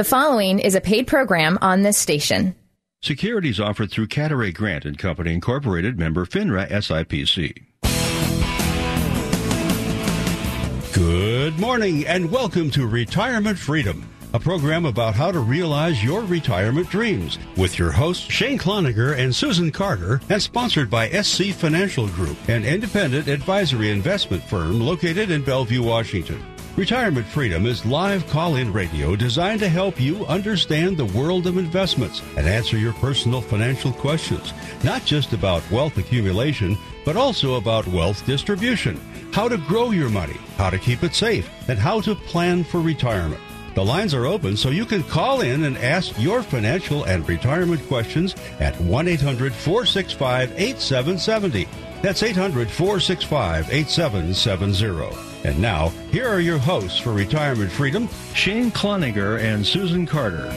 The following is a paid program on this station. Securities offered through Cadaret Grant and Company Incorporated, member FINRA SIPC. Good morning and welcome to Retirement Freedom, a program about how to realize your retirement dreams with your hosts Shane Cloninger and Susan Carter and sponsored by SC Financial Group, an independent advisory investment firm located in Bellevue, Washington. Retirement Freedom is live call in radio designed to help you understand the world of investments and answer your personal financial questions, not just about wealth accumulation, but also about wealth distribution, how to grow your money, how to keep it safe, and how to plan for retirement. The lines are open so you can call in and ask your financial and retirement questions at 1 800 465 8770. That's 800 465 8770. And now, here are your hosts for Retirement Freedom, Shane Cloninger and Susan Carter.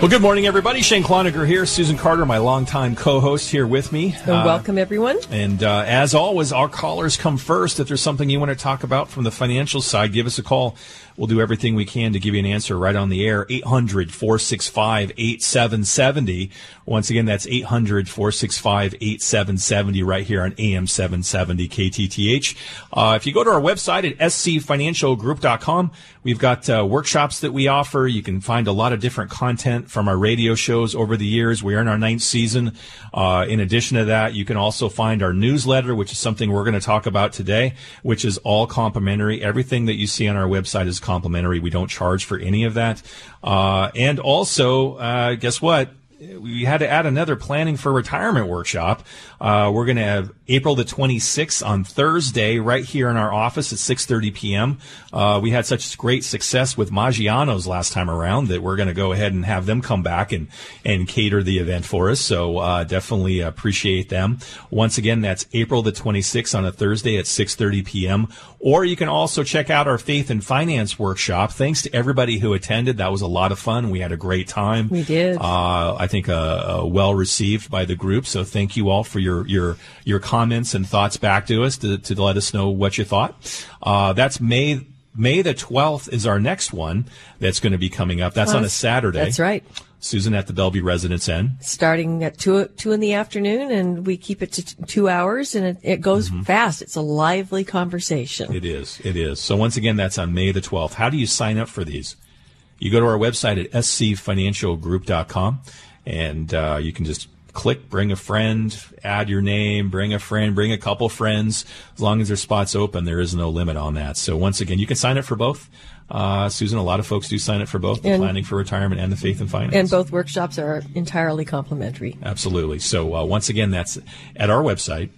Well, good morning, everybody. Shane Cloninger here. Susan Carter, my longtime co-host, here with me. So uh, welcome, everyone. And uh, as always, our callers come first. If there's something you want to talk about from the financial side, give us a call. We'll do everything we can to give you an answer right on the air. 800 465 8770. Once again, that's 800 465 8770 right here on AM 770 KTTH. Uh, if you go to our website at scfinancialgroup.com, we've got uh, workshops that we offer. You can find a lot of different content from our radio shows over the years. We are in our ninth season. Uh, in addition to that, you can also find our newsletter, which is something we're going to talk about today, which is all complimentary. Everything that you see on our website is complimentary. We don't charge for any of that. Uh, and also, uh, guess what? We had to add another planning for retirement workshop. Uh, we're going to have April the 26th on Thursday right here in our office at 6:30 p.m. Uh, we had such great success with Maggiano's last time around that we're going to go ahead and have them come back and and cater the event for us. So uh, definitely appreciate them. Once again, that's April the 26th on a Thursday at 6:30 p.m. Or you can also check out our faith and finance workshop. Thanks to everybody who attended. That was a lot of fun. We had a great time. We did. Uh, I think uh, uh, well received by the group. So thank you all for your your your comments and thoughts back to us to, to let us know what you thought. Uh, that's May May the 12th is our next one that's going to be coming up. That's on a Saturday. That's right. Susan at the Bellevue Residence Inn. Starting at two two in the afternoon, and we keep it to t- two hours, and it, it goes mm-hmm. fast. It's a lively conversation. It is. It is. So once again, that's on May the 12th. How do you sign up for these? You go to our website at scfinancialgroup.com and uh, you can just click bring a friend add your name bring a friend bring a couple friends as long as there's spots open there is no limit on that so once again you can sign up for both uh, Susan, a lot of folks do sign up for both the and, planning for retirement and the faith and finance. And both workshops are entirely complimentary. Absolutely. So, uh, once again, that's at our website,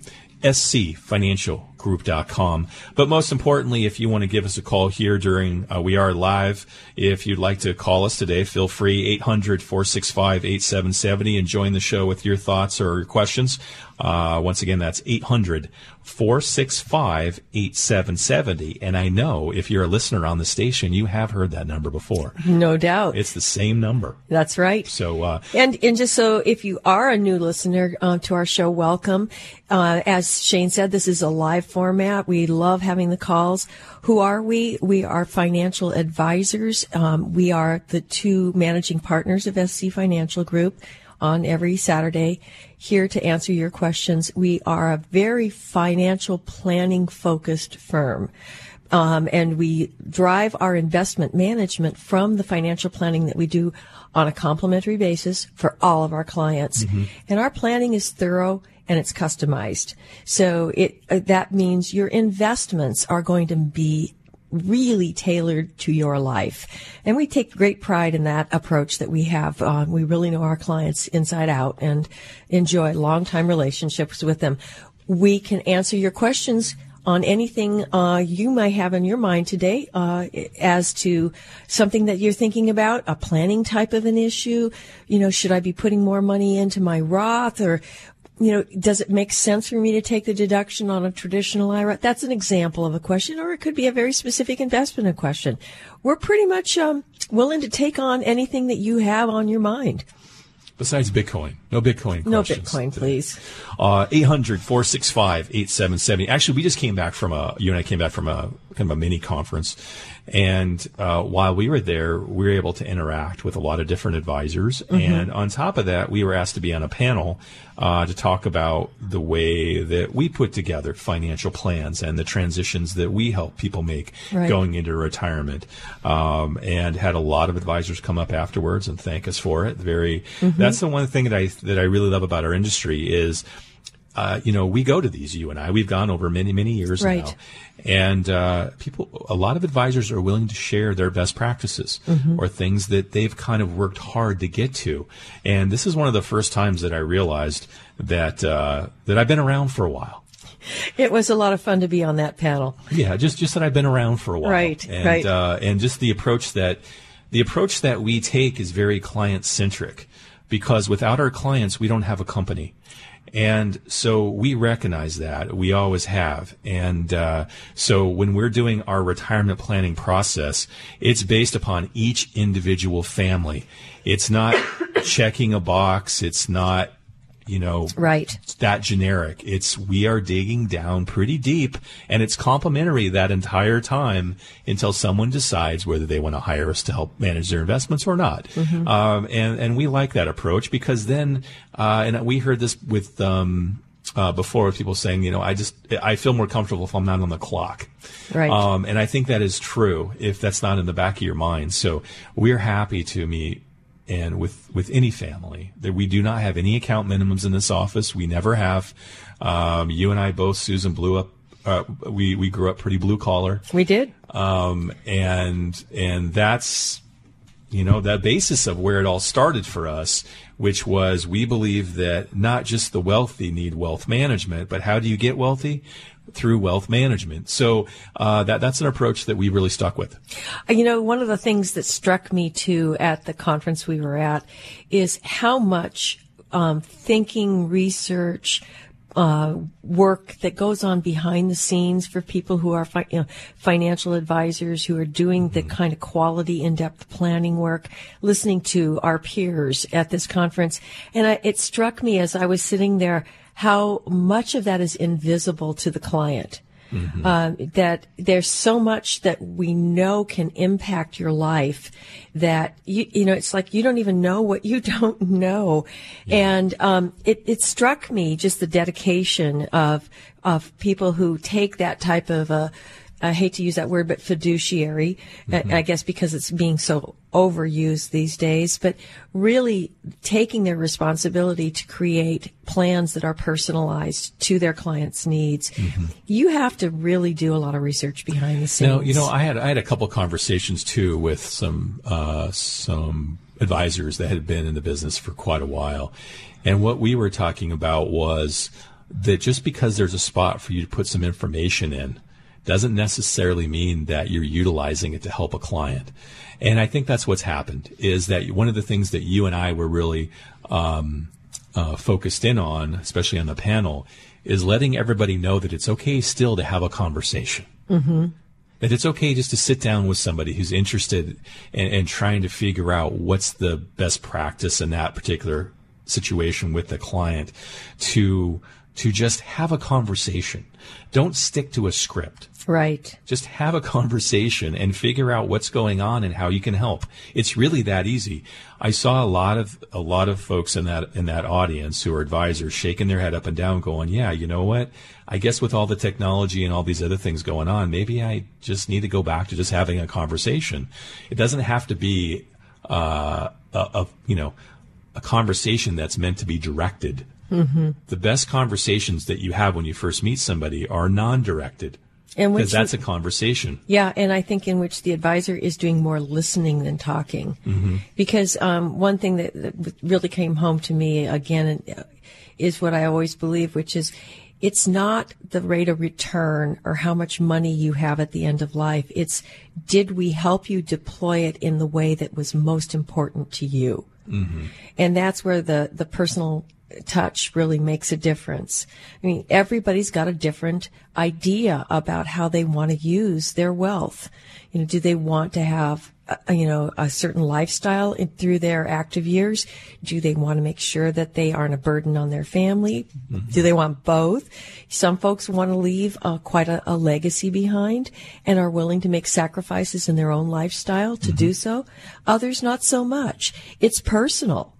scfinancialgroup.com. But most importantly, if you want to give us a call here during, uh, we are live. If you'd like to call us today, feel free, 800 465 8770 and join the show with your thoughts or your questions. Uh, once again, that's 800 465 8770. And I know if you're a listener on the station, you have heard that number before. No doubt. It's the same number. That's right. So, uh, and, and just so if you are a new listener uh, to our show, welcome. Uh, as Shane said, this is a live format. We love having the calls. Who are we? We are financial advisors. Um, we are the two managing partners of SC Financial Group on every Saturday here to answer your questions. We are a very financial planning focused firm. Um, and we drive our investment management from the financial planning that we do on a complimentary basis for all of our clients. Mm-hmm. And our planning is thorough and it's customized. So it uh, that means your investments are going to be really tailored to your life. And we take great pride in that approach that we have. Uh, we really know our clients inside out and enjoy long time relationships with them. We can answer your questions on anything uh, you might have in your mind today uh, as to something that you're thinking about, a planning type of an issue. You know, should I be putting more money into my Roth or you know, does it make sense for me to take the deduction on a traditional IRA? That's an example of a question, or it could be a very specific investment question. We're pretty much um, willing to take on anything that you have on your mind. Besides Bitcoin. No Bitcoin No Bitcoin, please. Uh, 800 465 8770. Actually, we just came back from a, you and I came back from a kind of a mini conference. And uh, while we were there, we were able to interact with a lot of different advisors. Mm-hmm. And on top of that, we were asked to be on a panel uh, to talk about the way that we put together financial plans and the transitions that we help people make right. going into retirement. Um, and had a lot of advisors come up afterwards and thank us for it. Very. Mm-hmm. That's the one thing that I that I really love about our industry is uh, you know, we go to these, you and I, we've gone over many, many years right. now. And uh, people, a lot of advisors are willing to share their best practices mm-hmm. or things that they've kind of worked hard to get to. And this is one of the first times that I realized that uh, that I've been around for a while. It was a lot of fun to be on that panel. Yeah, just just that I've been around for a while, right? And, right. Uh, and just the approach that the approach that we take is very client centric because without our clients, we don't have a company. And so we recognize that we always have. And uh, so when we're doing our retirement planning process, it's based upon each individual family. It's not checking a box. It's not you know, right. It's that generic. It's we are digging down pretty deep, and it's complimentary that entire time until someone decides whether they want to hire us to help manage their investments or not. Mm-hmm. Um, and and we like that approach because then, uh, and we heard this with. Um, uh, before with people saying, you know, I just I feel more comfortable if I'm not on the clock, right? Um, and I think that is true if that's not in the back of your mind. So we're happy to meet and with with any family that we do not have any account minimums in this office. We never have. Um, you and I both, Susan, blew up. Uh, we we grew up pretty blue collar. We did. Um, and and that's you know that basis of where it all started for us, which was we believe that not just the wealthy need wealth management, but how do you get wealthy? Through wealth management. So uh, that that's an approach that we really stuck with. You know, one of the things that struck me too at the conference we were at is how much um, thinking, research, uh, work that goes on behind the scenes for people who are fi- you know, financial advisors who are doing the mm-hmm. kind of quality in-depth planning work, listening to our peers at this conference. And I, it struck me as I was sitting there how much of that is invisible to the client. Mm-hmm. Uh, that there's so much that we know can impact your life that you you know it's like you don't even know what you don't know, yeah. and um, it it struck me just the dedication of of people who take that type of a I hate to use that word, but fiduciary, mm-hmm. I guess because it's being so overused these days, but really taking their responsibility to create plans that are personalized to their clients' needs. Mm-hmm. You have to really do a lot of research behind the scenes. Now, you know, I had I had a couple conversations too with some uh, some advisors that had been in the business for quite a while, and what we were talking about was that just because there's a spot for you to put some information in doesn't necessarily mean that you're utilizing it to help a client. And I think that's what's happened is that one of the things that you and I were really um, uh, focused in on, especially on the panel, is letting everybody know that it's okay still to have a conversation. Mm-hmm. That it's okay just to sit down with somebody who's interested and trying to figure out what's the best practice in that particular situation with the client to to just have a conversation. Don't stick to a script. Right. Just have a conversation and figure out what's going on and how you can help. It's really that easy. I saw a lot of a lot of folks in that in that audience who are advisors shaking their head up and down going, "Yeah, you know what? I guess with all the technology and all these other things going on, maybe I just need to go back to just having a conversation. It doesn't have to be uh, a, a you know a conversation that's meant to be directed. Mm-hmm. The best conversations that you have when you first meet somebody are non-directed because that's a conversation. Yeah, and I think in which the advisor is doing more listening than talking. Mm-hmm. Because um, one thing that, that, really came home to me again uh, is what I always believe, which is it's not the rate of return or how much money you have at the end of life. It's did we help you deploy it in the way that was most important to you? Mm-hmm. And that's where the, the personal touch really makes a difference. I mean, everybody's got a different idea about how they want to use their wealth. You know, do they want to have uh, you know, a certain lifestyle in, through their active years? Do they want to make sure that they aren't a burden on their family? Mm-hmm. Do they want both? Some folks want to leave uh, quite a, a, legacy behind and are willing to make sacrifices in their own lifestyle to mm-hmm. do so. Others not so much. It's personal.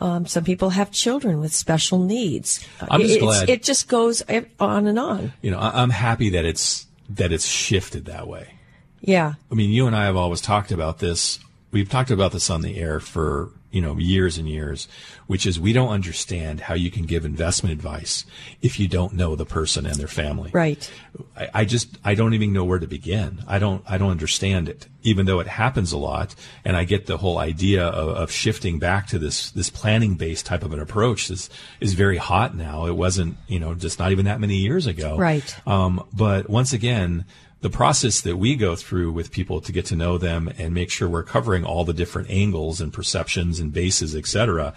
Um, some people have children with special needs. I'm just glad it just goes on and on. You know, I'm happy that it's that it's shifted that way. Yeah. I mean, you and I have always talked about this. We've talked about this on the air for, you know, years and years, which is we don't understand how you can give investment advice if you don't know the person and their family. Right. I, I just, I don't even know where to begin. I don't, I don't understand it, even though it happens a lot. And I get the whole idea of, of shifting back to this, this planning based type of an approach is, is very hot now. It wasn't, you know, just not even that many years ago. Right. Um, but once again, the process that we go through with people to get to know them and make sure we're covering all the different angles and perceptions and bases, et cetera,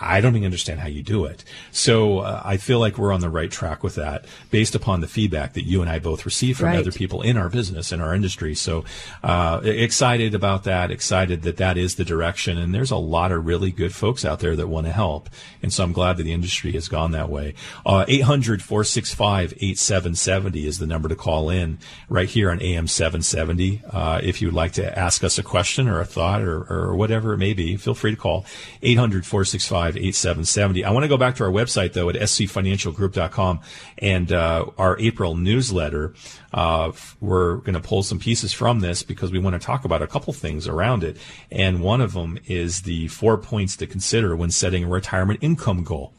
I don't even understand how you do it. So uh, I feel like we're on the right track with that based upon the feedback that you and I both receive from right. other people in our business, in our industry. So uh, excited about that, excited that that is the direction. And there's a lot of really good folks out there that want to help. And so I'm glad that the industry has gone that way. Uh, 800 465 8770 is the number to call in right here on AM 770. Uh, if you'd like to ask us a question or a thought or, or whatever it may be, feel free to call 800 465 8770. I want to go back to our website, though, at scfinancialgroup.com and uh, our April newsletter. Uh, we're going to pull some pieces from this because we want to talk about a couple things around it. And one of them is the four points to consider when setting a retirement income goal.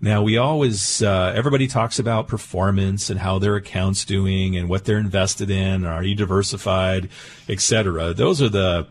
Now we always, uh, everybody talks about performance and how their account's doing and what they're invested in. Are you diversified, etc. Those are the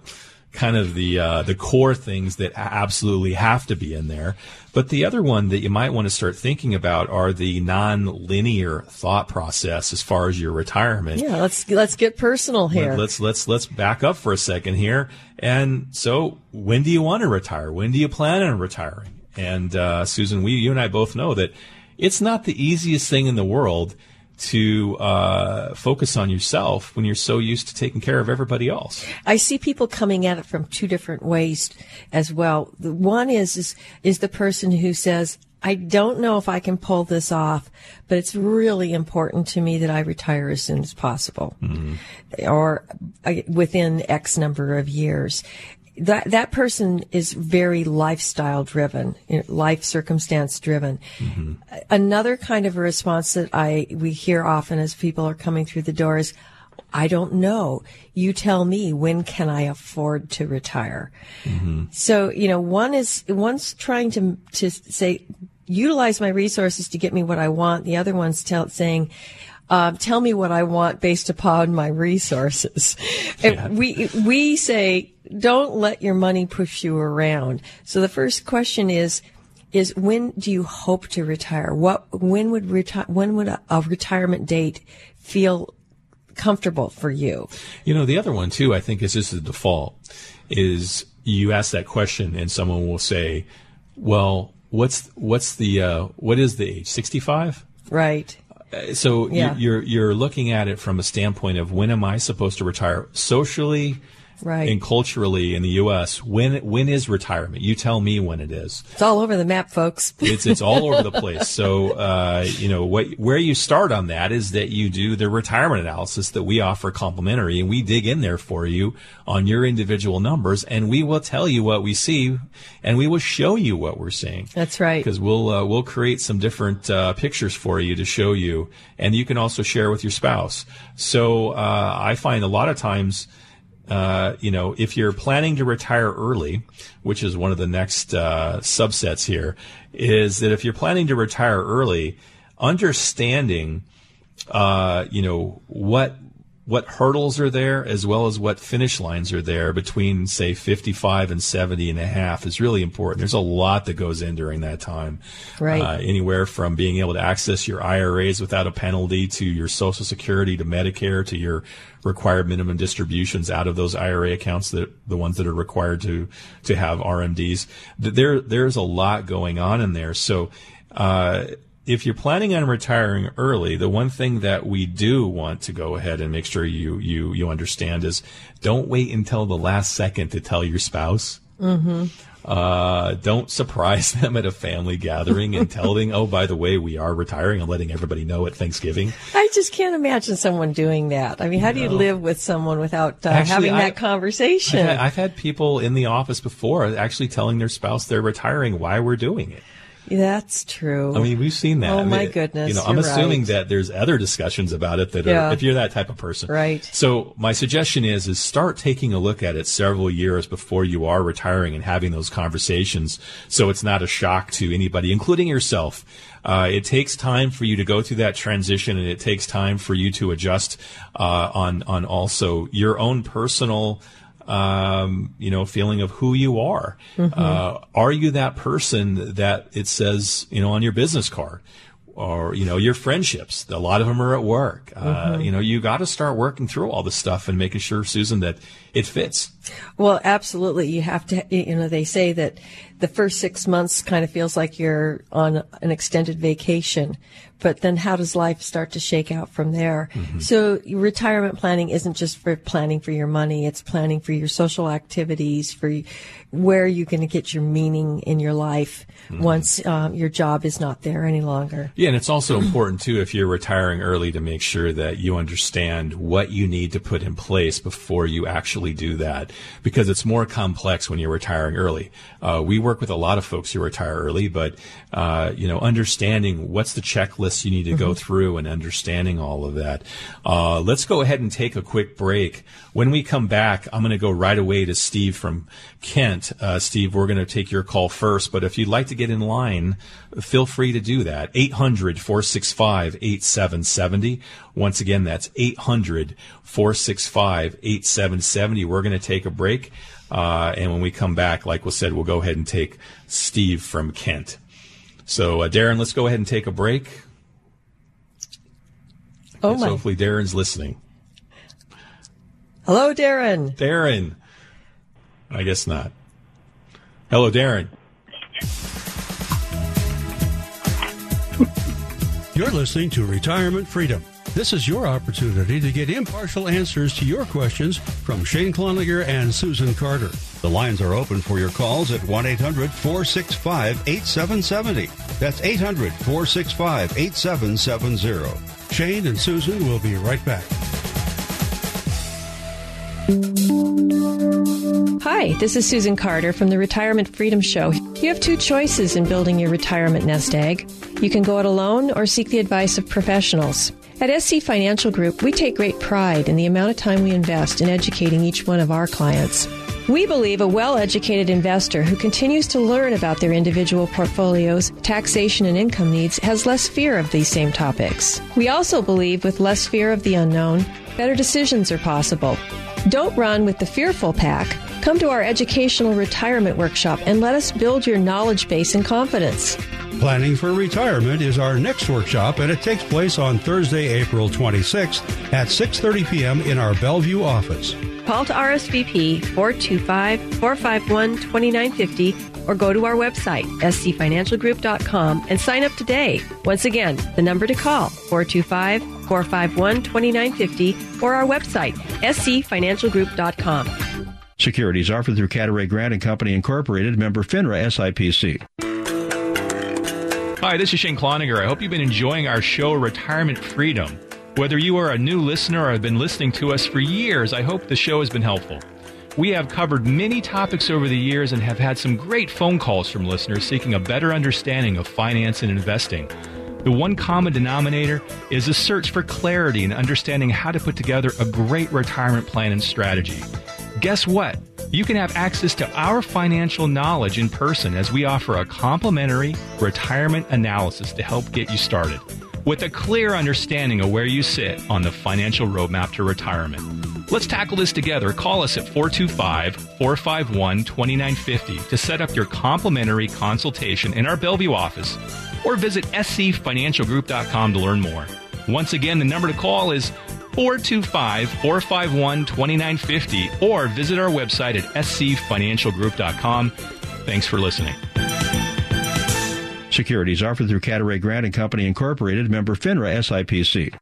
kind of the uh, the core things that absolutely have to be in there. But the other one that you might want to start thinking about are the non-linear thought process as far as your retirement. Yeah, let's let's get personal here. Let's let's let's back up for a second here. And so, when do you want to retire? When do you plan on retiring? And uh, Susan, we you and I both know that it's not the easiest thing in the world to uh, focus on yourself when you're so used to taking care of everybody else. I see people coming at it from two different ways as well. The one is is, is the person who says, I don't know if I can pull this off, but it's really important to me that I retire as soon as possible mm-hmm. or uh, within X number of years that that person is very lifestyle driven, life circumstance driven. Mm-hmm. Another kind of a response that I we hear often as people are coming through the door is, "I don't know. You tell me when can I afford to retire." Mm-hmm. So you know, one is one's trying to to say utilize my resources to get me what I want. The other one's tell, saying. Uh, tell me what I want based upon my resources. Yeah. We we say don't let your money push you around. So the first question is, is when do you hope to retire? What, when would retire, when would a, a retirement date feel comfortable for you? You know, the other one too, I think is just the default is you ask that question and someone will say, well, what's, what's the, uh, what is the age? 65? Right. Uh, so yeah. you're, you're looking at it from a standpoint of when am I supposed to retire socially, right. and culturally in the U.S. When when is retirement? You tell me when it is. It's all over the map, folks. it's it's all over the place. So uh, you know what, where you start on that is that you do the retirement analysis that we offer complimentary, and we dig in there for you on your individual numbers, and we will tell you what we see, and we will show you what we're seeing. That's right. Because we'll uh, we'll create some different uh, pictures for you to show you, and you can also share with your spouse. So uh, I find a lot of times uh, you know, if you're planning to retire early, which is one of the next uh, subsets here, is that if you're planning to retire early, understanding, uh, you know, what what hurdles are there as well as what finish lines are there between say 55 and 70 and a half is really important. There's a lot that goes in during that time. Right. Uh, anywhere from being able to access your iras without a penalty to your social security to medicare to your required minimum distributions out of those ira accounts that the ones that are required to to have rmds there there's a lot going on in there so uh, if you're planning on retiring early, the one thing that we do want to go ahead and make sure you you you understand is don't wait until the last second to tell your spouse. Mm-hmm. Uh, don't surprise them at a family gathering and tell them, oh, by the way, we are retiring and letting everybody know at Thanksgiving. I just can't imagine someone doing that. I mean, how do you live with someone without uh, Actually, having that I, conversation? I've had, I've had people in the office before actually telling their spouse they're retiring why we're doing it. That's true. I mean, we've seen that. Oh I mean, my goodness! You know, I'm assuming right. that there's other discussions about it that yeah. are, if you're that type of person, right? So my suggestion is, is start taking a look at it several years before you are retiring and having those conversations, so it's not a shock to anybody, including yourself. Uh, it takes time for you to go through that transition, and it takes time for you to adjust uh, on on also your own personal um, you know, feeling of who you are. Mm-hmm. Uh, are you that person that it says, you know, on your business card? Or, you know, your friendships, a lot of them are at work. Uh, mm-hmm. You know, you got to start working through all this stuff and making sure, Susan, that it fits. Well, absolutely. You have to, you know, they say that the first six months kind of feels like you're on an extended vacation but then how does life start to shake out from there? Mm-hmm. So retirement planning isn't just for planning for your money. It's planning for your social activities, for where you're going to get your meaning in your life mm-hmm. once um, your job is not there any longer. Yeah, and it's also important too if you're retiring early to make sure that you understand what you need to put in place before you actually do that, because it's more complex when you're retiring early. Uh, we work with a lot of folks who retire early, but uh, you know, understanding what's the checklist you need to mm-hmm. go through and understanding all of that. Uh, let's go ahead and take a quick break. When we come back, I'm going to go right away to Steve from Kent. Uh, Steve, we're going to take your call first, but if you'd like to get in line, feel free to do that. 800 465 8770. Once again, that's 800 465 8770. We're going to take a break. Uh, and when we come back, like we said, we'll go ahead and take Steve from Kent. So, uh, Darren, let's go ahead and take a break. Oh my. hopefully Darren's listening. Hello, Darren. Darren. I guess not. Hello, Darren. You're listening to Retirement Freedom. This is your opportunity to get impartial answers to your questions from Shane Cloninger and Susan Carter. The lines are open for your calls at 1 800 465 8770. That's 800 465 8770. Shane and Susan will be right back. Hi, this is Susan Carter from the Retirement Freedom Show. You have two choices in building your retirement nest egg. You can go it alone or seek the advice of professionals. At SC Financial Group, we take great pride in the amount of time we invest in educating each one of our clients. We believe a well educated investor who continues to learn about their individual portfolios, taxation, and income needs has less fear of these same topics. We also believe with less fear of the unknown, better decisions are possible. Don't run with the fearful pack. Come to our educational retirement workshop and let us build your knowledge base and confidence. Planning for Retirement is our next workshop and it takes place on Thursday, April 26th at 6:30 p.m. in our Bellevue office. Call to RSVP 425-451-2950 or go to our website scfinancialgroup.com and sign up today. Once again, the number to call 425 451 2950 or our website, scfinancialgroup.com. Securities offered through Cadaret Grant and Company Incorporated, member FINRA SIPC. Hi, this is Shane Cloninger. I hope you've been enjoying our show, Retirement Freedom. Whether you are a new listener or have been listening to us for years, I hope the show has been helpful. We have covered many topics over the years and have had some great phone calls from listeners seeking a better understanding of finance and investing. The one common denominator is a search for clarity and understanding how to put together a great retirement plan and strategy. Guess what? You can have access to our financial knowledge in person as we offer a complimentary retirement analysis to help get you started with a clear understanding of where you sit on the financial roadmap to retirement. Let's tackle this together. Call us at 425 451 2950 to set up your complimentary consultation in our Bellevue office or visit scfinancialgroup.com to learn more. Once again, the number to call is 425 451 2950 or visit our website at scfinancialgroup.com. Thanks for listening. Securities offered through Cadaret Grant and Company Incorporated, member FINRA SIPC.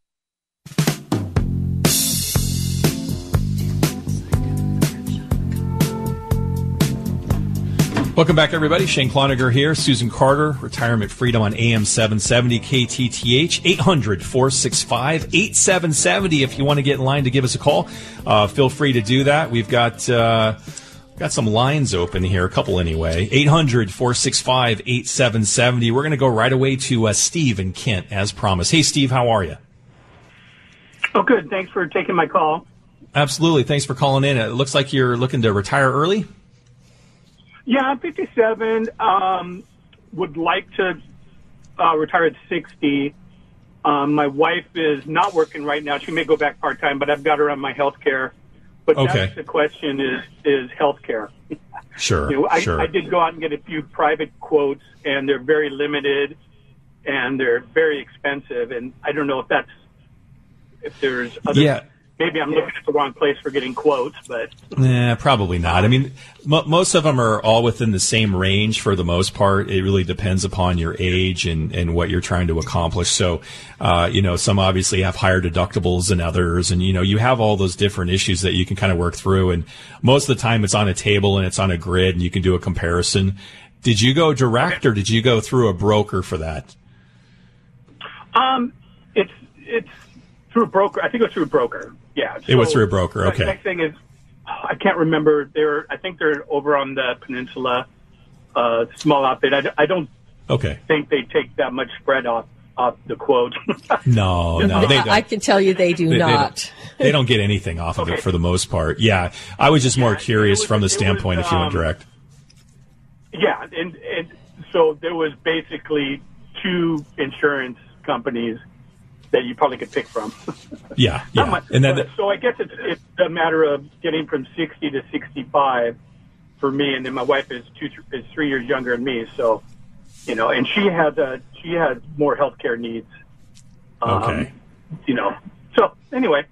Welcome back, everybody. Shane Cloninger here. Susan Carter, Retirement Freedom on AM 770 KTTH, 800 465 8770. If you want to get in line to give us a call, uh, feel free to do that. We've got. Uh, Got some lines open here, a couple anyway. 800 465 8770. We're going to go right away to uh, Steve in Kent, as promised. Hey, Steve, how are you? Oh, good. Thanks for taking my call. Absolutely. Thanks for calling in. It looks like you're looking to retire early. Yeah, I'm 57. Um, would like to uh, retire at 60. Um, my wife is not working right now. She may go back part time, but I've got her on my health care. But Okay. that's the question is is health care. Sure. You know, I, sure. I did go out and get a few private quotes, and they're very limited, and they're very expensive. And I don't know if that's if there's other. Yeah. Maybe I'm looking at the wrong place for getting quotes, but Nah, probably not. I mean, mo most of them are all within the same range for the most part. It really depends upon your age and, and what you're trying to accomplish. So, uh, you know, some obviously have higher deductibles than others. And, you know, you have all those different issues that you can kind of work through. And most of the time it's on a table and it's on a grid and you can do a comparison. Did you go direct or did you go through a broker for that? Um, it's it's through a broker. I think it was through a broker. Yeah, It was through a broker, Okay. the. Next thing is, I can't remember. They're I think they're over on the peninsula, uh, small outfit. I don't Okay. think they take that much spread off off the quote. No, no, they I, don't. I can tell you they do They- they not. don't- They, don't get anything off of it for the most part. Yeah, I was just more Yeah, curious was- from the it was, standpoint if you went um, direct. yeah, and and so there was basically two insurance companies that you probably could pick from. Yeah, yeah, much, and then but- so I guess it's it's a matter of getting from sixty to sixty five for me, and then my wife is two is three years younger than me, so you know, and she has a she has more healthcare needs. Um, okay. You know, so anyway,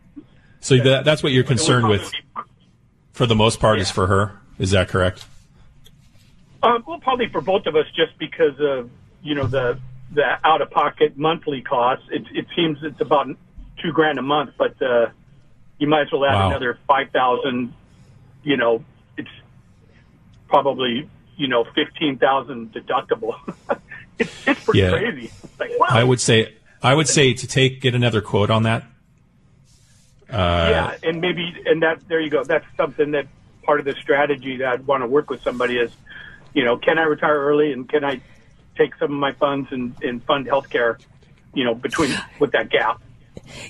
So that, that's what you're concerned with for the most part is for her. Is that correct? Um, well, probably for both of us, just because of you know the the out of pocket monthly costs. It, it seems it's about two grand a month, but uh, you might as well add Wow. another five thousand. You know, it's probably you know fifteen thousand deductible. it's it's pretty Yeah. crazy. Like wow. I would say I would say to take get another quote on that. Uh, yeah, and maybe and that there you go. That's something that part of the strategy that I'd want to work with somebody is, you know, can I retire early and can I take some of my funds and, and fund healthcare, you know, between with that gap.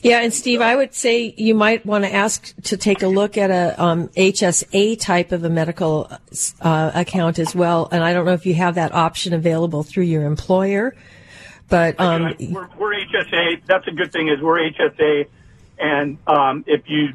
Yeah, and Steve, I would say you might want to ask to take a look at a um, HSA type of a medical uh, account as well. And I don't know if you have that option available through your employer, but um, we're, we're HSA. That's a good thing is we're HSA, and um, if you,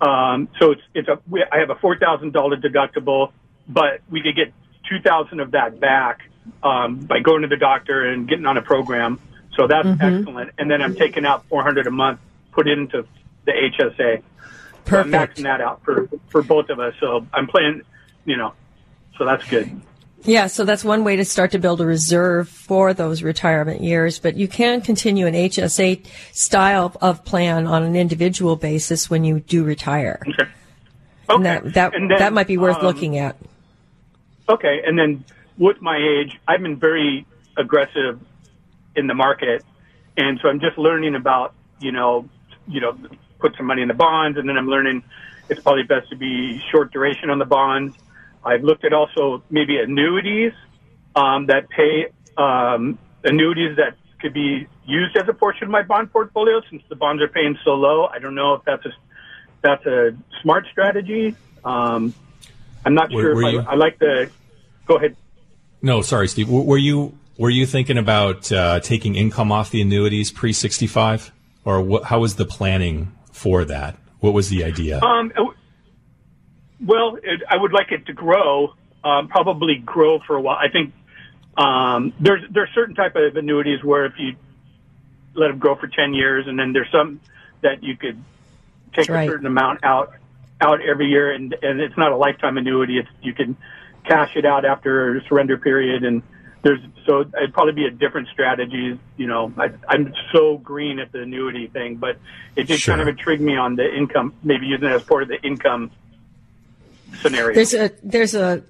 um, so it's it's a we, I have a four thousand dollar deductible, but we could get two thousand of that back um, by going to the doctor and getting on a program. So that's excellent. And then I'm taking out four hundred a month, put into the HSA. So I'm maxing that out for for both of us. So I'm playing, you know, so that's good. yeah, so that's one way to start to build a reserve for those retirement years. But you can continue an HSA style of plan on an individual basis when you do retire. Okay. And that that, And then, that might be worth um, looking at. Okay, and then with my age, I've been very aggressive in the market, and so I'm just learning about you know, you know, put some money in the bonds, and then I'm learning it's probably best to be short duration on the bonds. I've looked at also maybe annuities um, that pay um, annuities that could be used as a portion of my bond portfolio since the bonds are paying so low. I don't know if that's a that's a smart strategy. Um, I'm not Were- sure were if I, I like the. Go ahead. No, sorry, Steve. W- Were you were you thinking about uh, taking income off the annuities pre sixty five, or what, how was the planning for that? What was the idea? Um, well, it, I would like it to grow. Um, probably grow for a while. I think um, there's there's certain type of annuities where if you let them grow for ten years, and then there's some that you could take Right. a certain amount out out every year, and and it's not a lifetime annuity. It's you can cash it out after a surrender period, and there's so it'd probably be a different strategy. You know, I, I'm so green at the annuity thing, but it did Sure. kind of intrigue me on the income, maybe using it as part of the income scenario. There's a there's a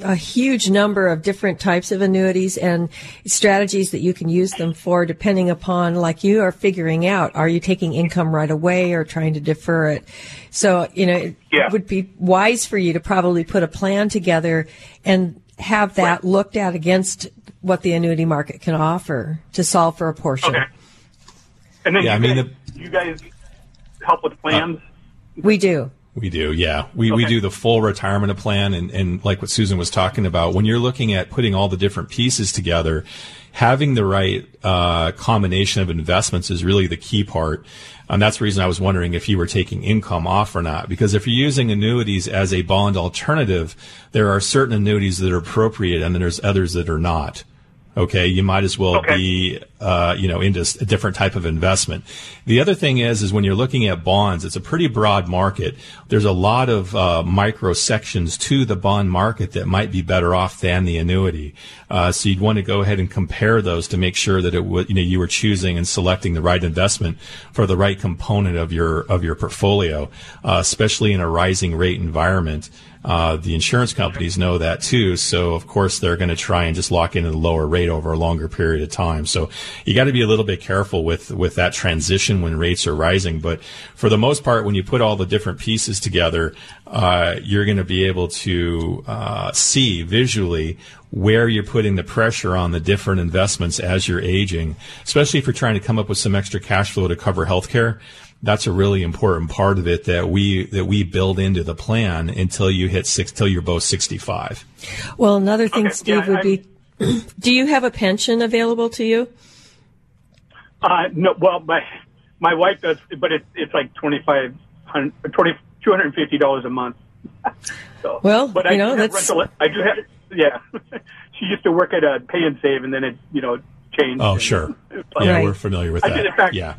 a huge number of different types of annuities and strategies that you can use them for depending upon like you are figuring out are you taking income right away or trying to defer it so you know it Yeah. would be wise for you to probably put a plan together and have that looked at against what the annuity market can offer to solve for a portion okay. And then Yeah, you, I mean, guys, you guys help with plans. Uh, we do We do, yeah. We, we do the full retirement plan, and, and like what Susan was talking about, when you're looking at putting all the different pieces together, having the right uh, combination of investments is really the key part. And that's the reason I was wondering if you were taking income off or not. Because if you're using annuities as a bond alternative, there are certain annuities that are appropriate, and then there's others that are not. Okay, you might as well Okay. be, uh, you know, into a different type of investment. The other thing is, is when you're looking at bonds, it's a pretty broad market. There's a lot of uh, micro sections to the bond market that might be better off than the annuity. Uh, so you'd want to go ahead and compare those to make sure that it would, you know, you were choosing and selecting the right investment for the right component of your of your portfolio, uh, especially in a rising rate environment. Uh, the insurance companies know that too, so of course they're going to try and just lock in a lower rate over a longer period of time. So you got to be a little bit careful with with that transition when rates are rising. But for the most part, when you put all the different pieces together, uh, you're going to be able to uh, see visually where you're putting the pressure on the different investments as you're aging, especially if you're trying to come up with some extra cash flow to cover healthcare that's a really important part of it that we that we build into the plan until you hit six till you're both 65 well another thing Okay, steve yeah, would I- be do you have a pension available to you Uh, no, well, my my wife does, but it's it's like twenty five hundred, twenty two hundred and fifty dollars a month. so, Well, but you I know, that's- rental. I do have, yeah. she used to work at a pay and save, and then it, you know, changed. oh and- sure But yeah Right. we're familiar with I that did, in fact- yeah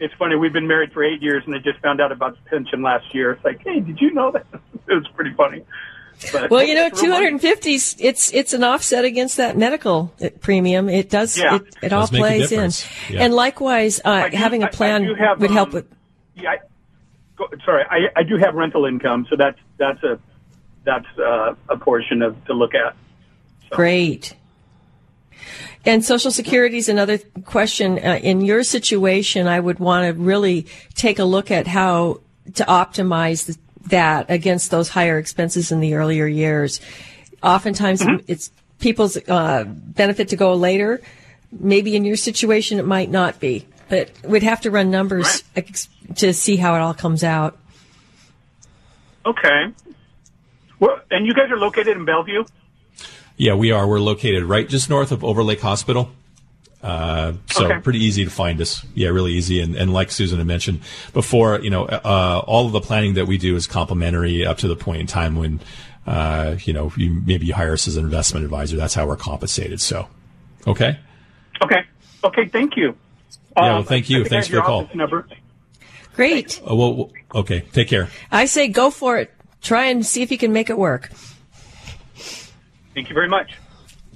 It's funny. We've been married for eight years, and I just found out about the pension last year. It's like, hey, did you know that? it was pretty funny. But, Well, you know, It's real money. 250 's- it's it's an offset against that medical uh, premium. It does Yeah. it, it all Does make a plays in. Yeah. And likewise, uh, I do- having I- a I plan do have, would help um, with Yeah, I, go, sorry, I, I do have rental income, so that's that's a that's uh, a portion of to look at. great. And Social Security is another question. Uh, in your situation, I would want to really take a look at how to optimize th- that against those higher expenses in the earlier years. Oftentimes, it's people's uh, benefit to go later. Maybe in your situation, it might not be, but we'd have to run numbers to see how it all comes out. Okay. Well, and you guys are located in Bellevue. Yeah we are we're located right just north of overlake hospital uh, so Okay. pretty easy to find us. Yeah, really easy. And, and like Susan had mentioned before, you know, uh, all of the planning that we do is complimentary up to the point in time when, uh, you know, you, maybe you hire us as an investment advisor. That's how we're compensated. So, okay. Okay. Okay. Thank you. Yeah, well, Um, thank you. I Thanks for the your call. office Number. Great. Uh, well, well, okay. Take care. I say go for it. Try and see if you can make it work. Thank you very much.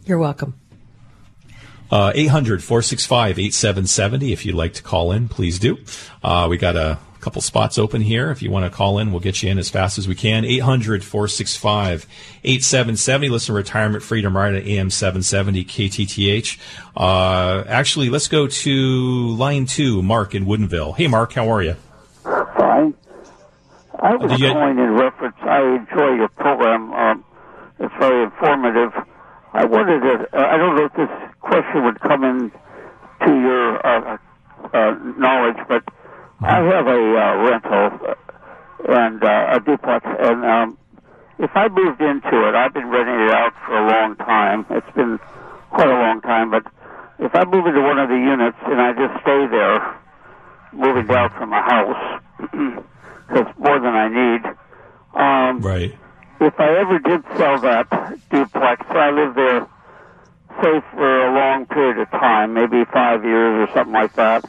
You're welcome. Uh, 800 465 8770. If you'd like to call in, please do. Uh, we got a couple spots open here. If you want to call in, we'll get you in as fast as we can. 800 465 8770. Listen to Retirement Freedom right at AM 770 KTTH. Uh, actually, let's go to line two, Mark in Woodinville. Hey, Mark, how are you? Fine. I was Did you- calling in reference. I enjoy your program. Um, it's very informative. I wanted to. Uh, I don't know if this question would come in to your uh, uh, knowledge, but I have a uh, rental uh, and uh, a duplex, and um, if I moved into it, I've been renting it out for a long time. It's been quite a long time, but if I move into one of the units and I just stay there, moving down from a house, because more than I need. Um, Right. If I ever did sell that duplex, I lived there, say, for a long period of time, maybe five years or something like that,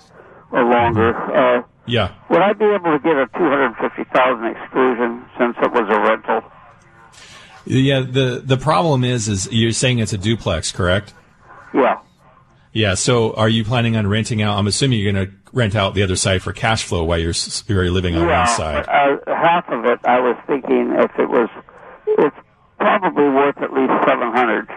or longer. Uh, Yeah. would I be able to get a two hundred fifty thousand exclusion since it was a rental? Yeah, the the problem is is you're saying it's a duplex, correct? Yeah. Yeah. So are you planning on renting out? I'm assuming you're going to rent out the other side for cash flow while you're you're living on yeah, one side. Uh, half of it, I was thinking if it was, it's probably worth at least seven hundred.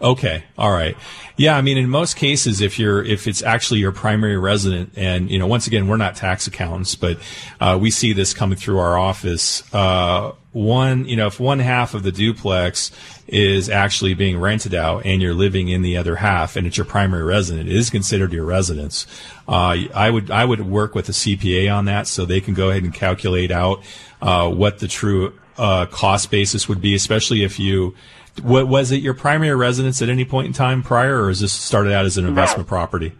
Okay. All right. Yeah. I mean, in most cases, if you're, if it's actually your primary resident and, you know, once again, we're not tax accountants, but, uh, we see this coming through our office. Uh, one, you know, if one half of the duplex is actually being rented out and you're living in the other half and it's your primary resident, it is considered your residence. Uh, I would, I would work with a CPA on that so they can go ahead and calculate out, uh, what the true, uh, cost basis would be, especially if you, what was it your primary residence at any point in time prior, or is this started out as an investment property?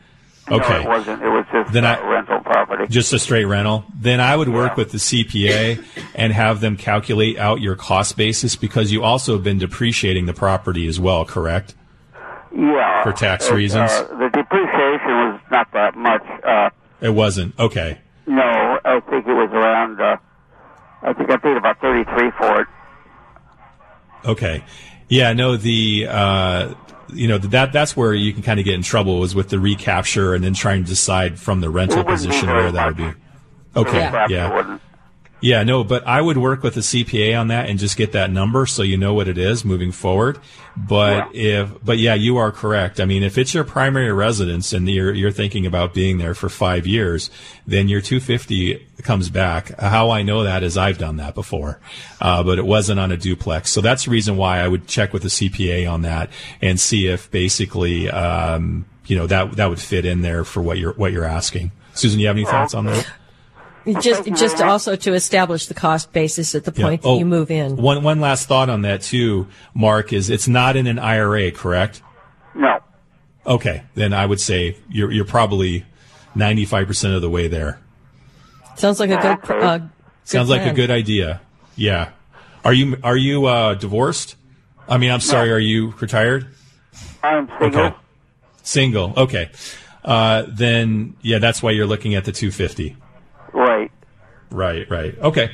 Okay, No, it wasn't. It was just Then uh, I- rental property. just a straight rental. Then I would work with the CPA and have them calculate out your cost basis because you also have been depreciating the property as well, correct? yeah. For tax It, reasons? Uh, the depreciation was not that much. Uh, It wasn't. Okay. no, I think it was around. Uh, I think I paid about thirty-three for it. Okay. Yeah, no, the, uh, you know, that, that's where you can kind of get in trouble is with the recapture and then trying to decide from the rental It wouldn't be position where that would be. Okay. Perhaps Yeah. Yeah, no, but I would work with a CPA on that and just get that number so you know what it is moving forward. But if, but yeah, you are correct. I mean, if it's your primary residence and you're, you're thinking about being there for five years, then your 250 comes back. How I know that is I've done that before. Uh, but it wasn't on a duplex. So that's the reason why I would check with a CPA on that and see if basically, um, you know, that, that would fit in there for what you're, what you're asking. Susan, you have any thoughts on that? Just, just also to establish the cost basis at the Yeah. point that Oh, you move in. One one last thought on that too, Mark, is it's not in an IRA, correct? No. Okay, then I would say you're you're probably ninety five percent of the way there. Sounds like a good. Uh, good Sounds like a good idea. Yeah. Are you are you uh, divorced? I mean, I'm sorry. Are you retired? I'm single. Okay. Single. Okay. Uh, then yeah, that's why you're looking at the two fifty. Right. Right, right. Okay.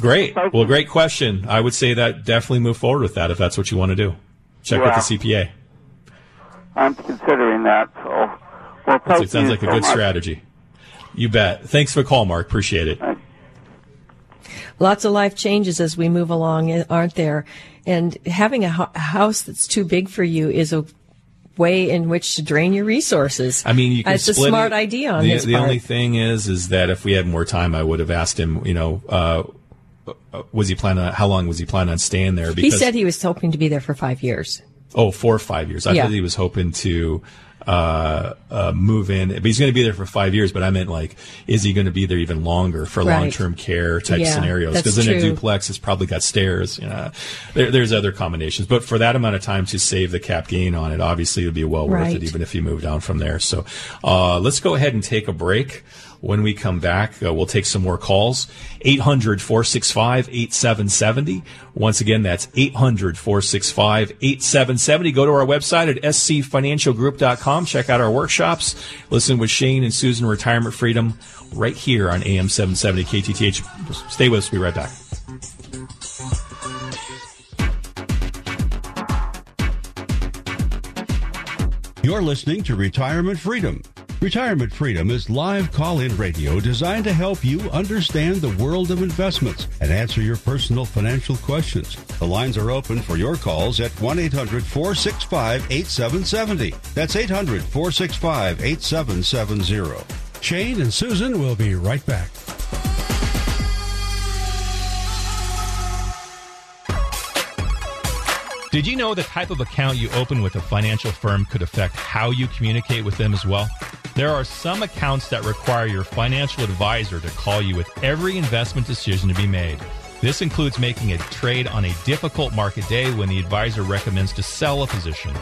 Great. Well, great question. I would say that definitely move forward with that if that's what you want to do. Check Yeah. with the CPA. I'm considering that. So, well, thank It sounds you like a so good much. strategy. You bet. Thanks for the call, Mark. Appreciate it. Lots of life changes as we move along, eh, aren't there? And having a, hu- a house that's too big for you is a way in which to drain your resources. I mean, you can It's a smart it. idea on the, his the part. only thing is, is that if we had more time, I would have asked him. You know, uh, uh, was he planning on how long was he planning on staying there? he said he was hoping to be there for five years. Oh, four or five years. I Yeah. thought he was hoping to uh, uh, move in, but he's going to be there for five years. But I meant like, is he going to be there even longer for Right. long term care type Yeah, scenarios? Because in a duplex, it's probably got stairs. You know, there, there's other combinations. But for that amount of time to save the cap gain on it, obviously it would be well worth Right. it, even if you moved on from there. So uh, let's go ahead and take a break. When we come back, uh, we'll take some more calls. 800 465 8770. Once again, that's 800 465 8770. Go to our website at scfinancialgroup.com. Check out our workshops. Listen with Shane and Susan Retirement Freedom right here on AM 770 KTTH. Stay with us. We'll be right back. You're listening to Retirement Freedom. Retirement Freedom is live call in radio designed to help you understand the world of investments and answer your personal financial questions. The lines are open for your calls at 1 800 465 8770. That's 800 465 8770. Shane and Susan will be right back. Did you know the type of account you open with a financial firm could affect how you communicate with them as well? There are some accounts that require your financial advisor to call you with every investment decision to be made. This includes making a trade on a difficult market day when the advisor recommends to sell a position.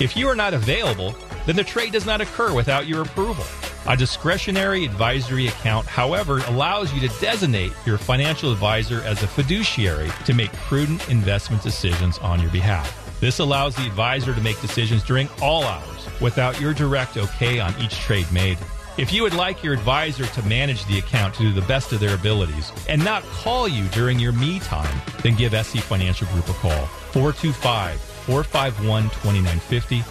If you are not available, then the trade does not occur without your approval. A discretionary advisory account, however, allows you to designate your financial advisor as a fiduciary to make prudent investment decisions on your behalf. This allows the advisor to make decisions during all hours without your direct okay on each trade made. If you would like your advisor to manage the account to do the best of their abilities and not call you during your me time, then give SC Financial Group a call. 425 451 2950.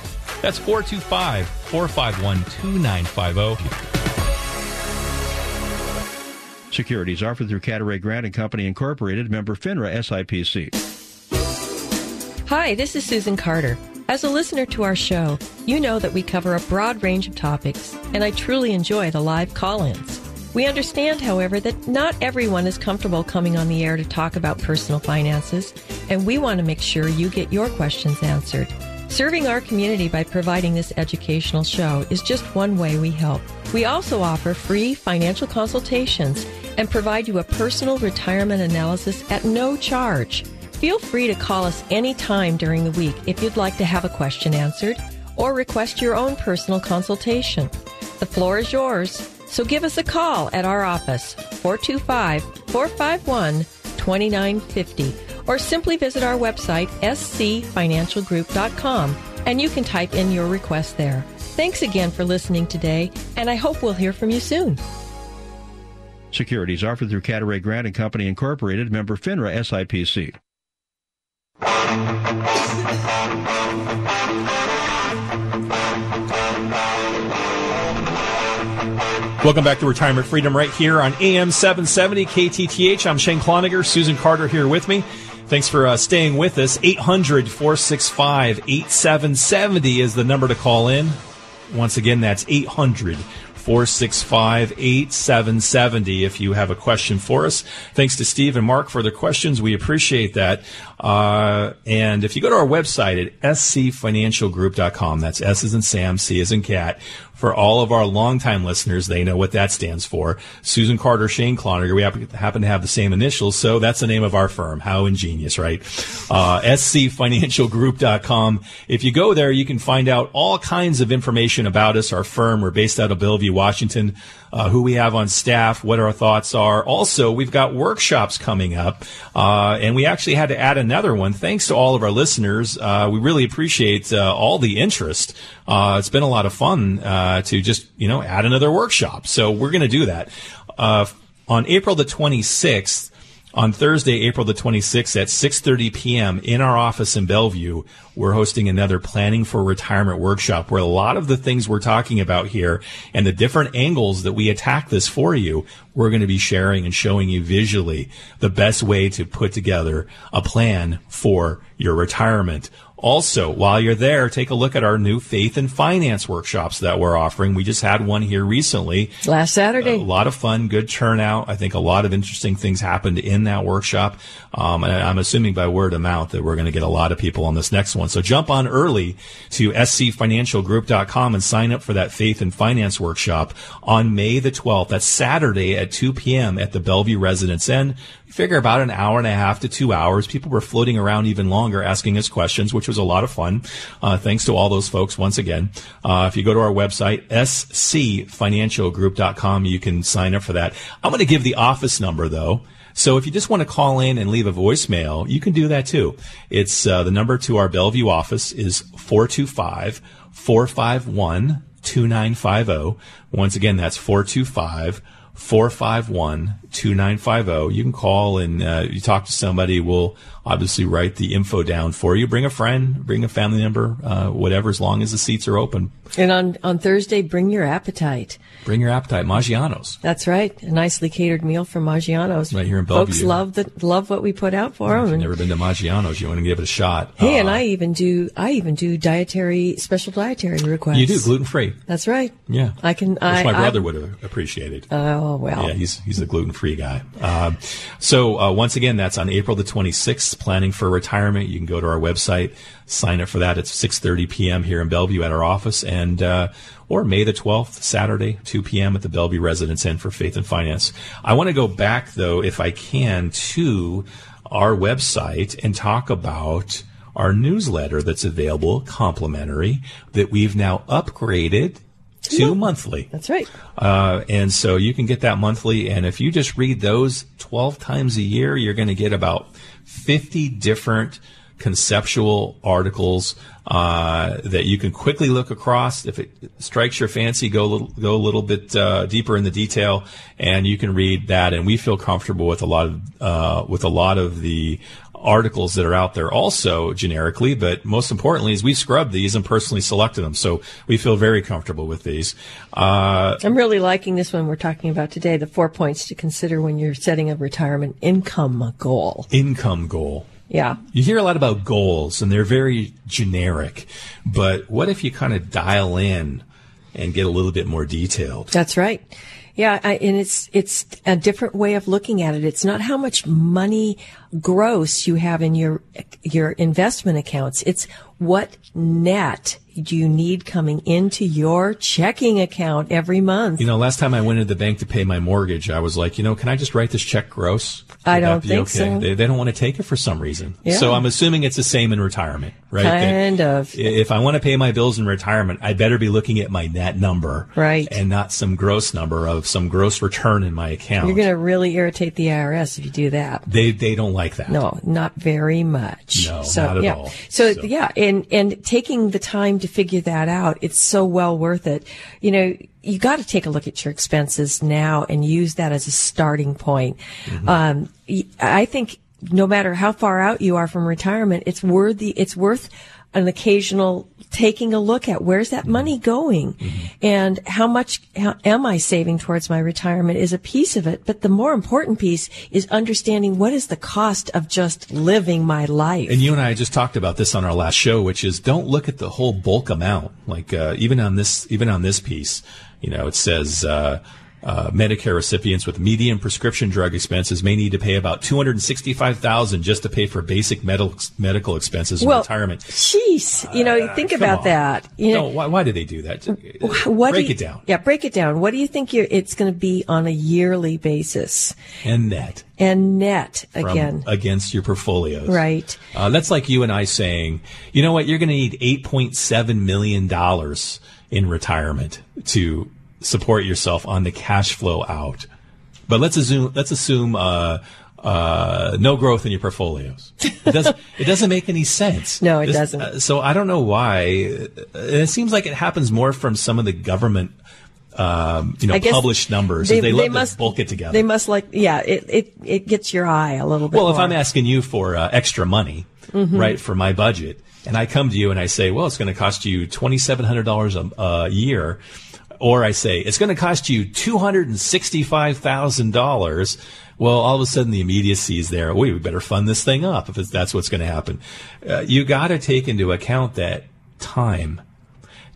That's 425 451 2950. Securities offered through Cadaret Grant and Company Incorporated, member FINRA SIPC. Hi, this is Susan Carter. As a listener to our show, you know that we cover a broad range of topics, and I truly enjoy the live call ins. We understand, however, that not everyone is comfortable coming on the air to talk about personal finances, and we want to make sure you get your questions answered. Serving our community by providing this educational show is just one way we help. We also offer free financial consultations and provide you a personal retirement analysis at no charge. Feel free to call us anytime during the week if you'd like to have a question answered or request your own personal consultation. The floor is yours, so give us a call at our office, 425 451 2950, or simply visit our website, scfinancialgroup.com, and you can type in your request there. Thanks again for listening today, and I hope we'll hear from you soon. Securities offered through Cadaret Grant and Company Incorporated, member FINRA SIPC. Welcome back to Retirement Freedom right here on AM 770 KTTH. I'm Shane Cloninger, Susan Carter here with me. Thanks for uh, staying with us. 800 465 8770 is the number to call in. Once again, that's 800 465 8770 if you have a question for us. Thanks to Steve and Mark for their questions. We appreciate that. Uh, and if you go to our website at scfinancialgroup.com, that's S as in Sam, C as in cat, for all of our longtime listeners, they know what that stands for. Susan Carter, Shane Cloninger, we happen to have the same initials, so that's the name of our firm. How ingenious, right? Uh, scfinancialgroup.com. If you go there, you can find out all kinds of information about us, our firm. We're based out of Bellevue, Washington uh, who we have on staff, what our thoughts are. Also, we've got workshops coming up, uh, and we actually had to add another one. Thanks to all of our listeners. Uh, we really appreciate uh, all the interest. Uh, it's been a lot of fun uh, to just, you know, add another workshop. So we're going to do that. on April the 26th, on Thursday, April the 26th at 6:30 p.m. in our office in Bellevue, we're hosting another planning for retirement workshop where a lot of the things we're talking about here and the different angles that we attack this for you, we're going to be sharing and showing you visually the best way to put together a plan for your retirement. Also, while you're there, take a look at our new faith and finance workshops that we're offering. We just had one here recently. Last Saturday. A lot of fun, good turnout. I think a lot of interesting things happened in that workshop. Um, and I'm assuming by word of mouth that we're going to get a lot of people on this next one. So jump on early to scfinancialgroup.com and sign up for that faith and finance workshop on May the 12th. That's Saturday at 2 p.m. at the Bellevue Residence Inn figure about an hour and a half to two hours. People were floating around even longer asking us questions, which was a lot of fun. Uh, thanks to all those folks once again. Uh, if you go to our website, scfinancialgroup.com, you can sign up for that. I'm going to give the office number though. So if you just want to call in and leave a voicemail, you can do that too. It's uh, the number to our Bellevue office is 425 451 2950. Once again, that's 425 451 2950. You can call and uh, you talk to somebody. We'll obviously write the info down for you. Bring a friend, bring a family member, uh, whatever, as long as the seats are open. And on, on Thursday, bring your appetite. Bring your appetite. Maggiano's. That's right. A nicely catered meal from Maggiano's. Right here in Bellevue. Folks love the, love what we put out for them. If you've never been to Maggiano's, you want to give it a shot. Hey, uh, and I even do, I even do dietary, special dietary requests. You do, gluten free. That's right. Yeah. I can, Which I, my brother I, would have appreciated. Oh, well. Yeah, he's, he's a gluten free guy. Uh, so, uh, once again, that's on April the 26th, planning for retirement. You can go to our website, sign up for that. It's 6.30 p.m. here in Bellevue at our office and, uh, or May the 12th, Saturday, 2 p.m. at the Bellevue Residence Inn for Faith and Finance. I want to go back though, if I can, to our website and talk about our newsletter that's available complimentary that we've now upgraded to monthly. That's right. Uh, and so you can get that monthly. And if you just read those 12 times a year, you're going to get about 50 different conceptual articles uh, that you can quickly look across. If it strikes your fancy, go a little, go a little bit uh, deeper in the detail, and you can read that. And we feel comfortable with a lot of uh, with a lot of the articles that are out there also generically, but most importantly is we scrubbed these and personally selected them. So we feel very comfortable with these. Uh, I'm really liking this one we're talking about today, the four points to consider when you're setting a retirement income goal. income goal. Yeah. You hear a lot about goals and they're very generic, but what if you kind of dial in and get a little bit more detailed? That's right. Yeah, I, and it's it's a different way of looking at it. It's not how much money gross you have in your your investment accounts. It's what net do you need coming into your checking account every month? You know, last time I went into the bank to pay my mortgage, I was like, you know, can I just write this check gross? I Would that don't think okay? so. They, they don't want to take it for some reason. Yeah. So I'm assuming it's the same in retirement, right? That Kind of. If I want to pay my bills in retirement, I better be looking at my net number. Right. And not some gross number of some gross return in my account. You're going to really irritate the IRS if you do that. they, they don't like that. No, not very much. No, so, not at yeah. all. So, So- yeah, and and taking the time to figure that out, it's so well worth it. You know, you got to take a look at your expenses now and use that as a starting point. Mm-hmm. Um, I think no matter how far out you are from retirement, it's worthy. It's worth an occasional taking a look at where's that money going and how much how, am I saving towards my retirement is a piece of it. But the more important piece is understanding what is the cost of just living my life. And you and I just talked about this on our last show, which is don't look at the whole bulk amount. Like uh, even on this, even on this piece, you know, it says uh, uh, Medicare recipients with median prescription drug expenses may need to pay about two hundred sixty-five thousand just to pay for basic medical medical expenses in well, retirement. Jeez, you know, think Uh, Come about on. that. You know, no, why, why do they do that? what Break do it down. Yeah, break it down. What do you think you're, it's going to be on a yearly basis And net and net again? against your portfolios. Right. Uh, that's like you and I saying, you know what, you're going to need $8.7 million in retirement to support yourself on the cash flow out. But let's assume, let's assume, uh, uh, no growth in your portfolios. It doesn't, it doesn't make any sense. No, it This- doesn't. uh, so I don't know why. Uh, It seems like it happens more from some of the government, um, you know, published numbers. They, love to bulk it together. They must like, yeah, it, it, it gets your eye a little bit. Well, if. I'm asking you for uh, extra money, Mm-hmm. right, for my budget, and I come to you and I say, well, it's going to cost you twenty seven hundred dollars a year, or I say it's going to cost you two hundred and sixty five thousand dollars. Well, all of a sudden the immediacy is there. Wait, we better fund this thing up if that's what's going to happen. Uh, you got to take into account that time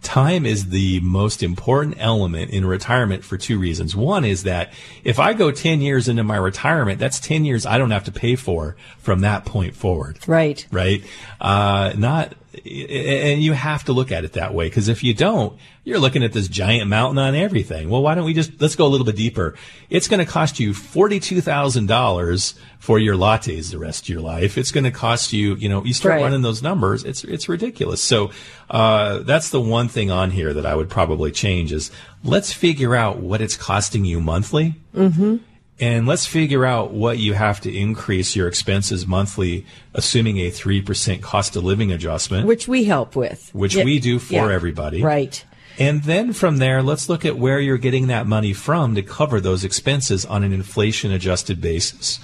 time is the most important element in retirement for two reasons. One is that if I go 10 years into my retirement, that's 10 years I don't have to pay for from that point forward. right. Right? Uh, not, and you have to look at it that way because if you don't, you're looking at this giant mountain on everything. Well, why don't we just, let's go a little bit deeper. It's going to cost you $42,000 for your lattes the rest of your life. It's going to cost you, you know, you start Right. running those numbers, it's, it's ridiculous. So, uh, that's the one thing on here that I would probably change is let's figure out what it's costing you monthly. Mm-hmm. And let's figure out what you have to increase your expenses monthly, assuming a 3% cost of living adjustment, which, Which we help with. Yeah, we do for yeah. everybody. Right. And then from there, let's look at where you're getting that money from to cover those expenses on an inflation adjusted basis.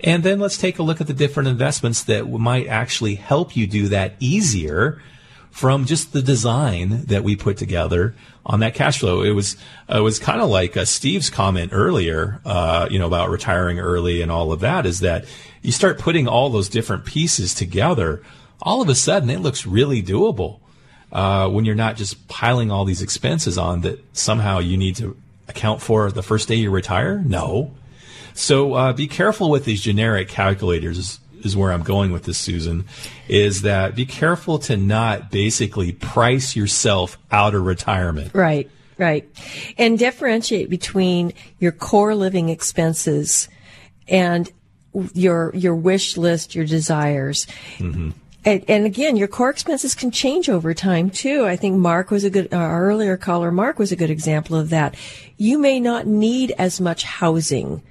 And then let's take a look at the different investments that might actually help you do that easier from just the design that we put together on that cash flow. It was it was kind of like uh, Steve's comment earlier, uh, you know, about retiring early and all of that. Is that you start putting all those different pieces together, all of a sudden it looks really doable uh, when you're not just piling all these expenses on that somehow you need to account for the first day you retire. No. So uh, be careful with these generic calculators. Is, where I'm going with this, Susan. Is that be careful to not basically price yourself out of retirement. Right, right. And differentiate between your core living expenses and your your wish list, your desires. Mm-hmm. And, and again, your core expenses can change over time too. I think Mark was a good, uh, our earlier caller, Mark was a good example of that. You may not need as much housing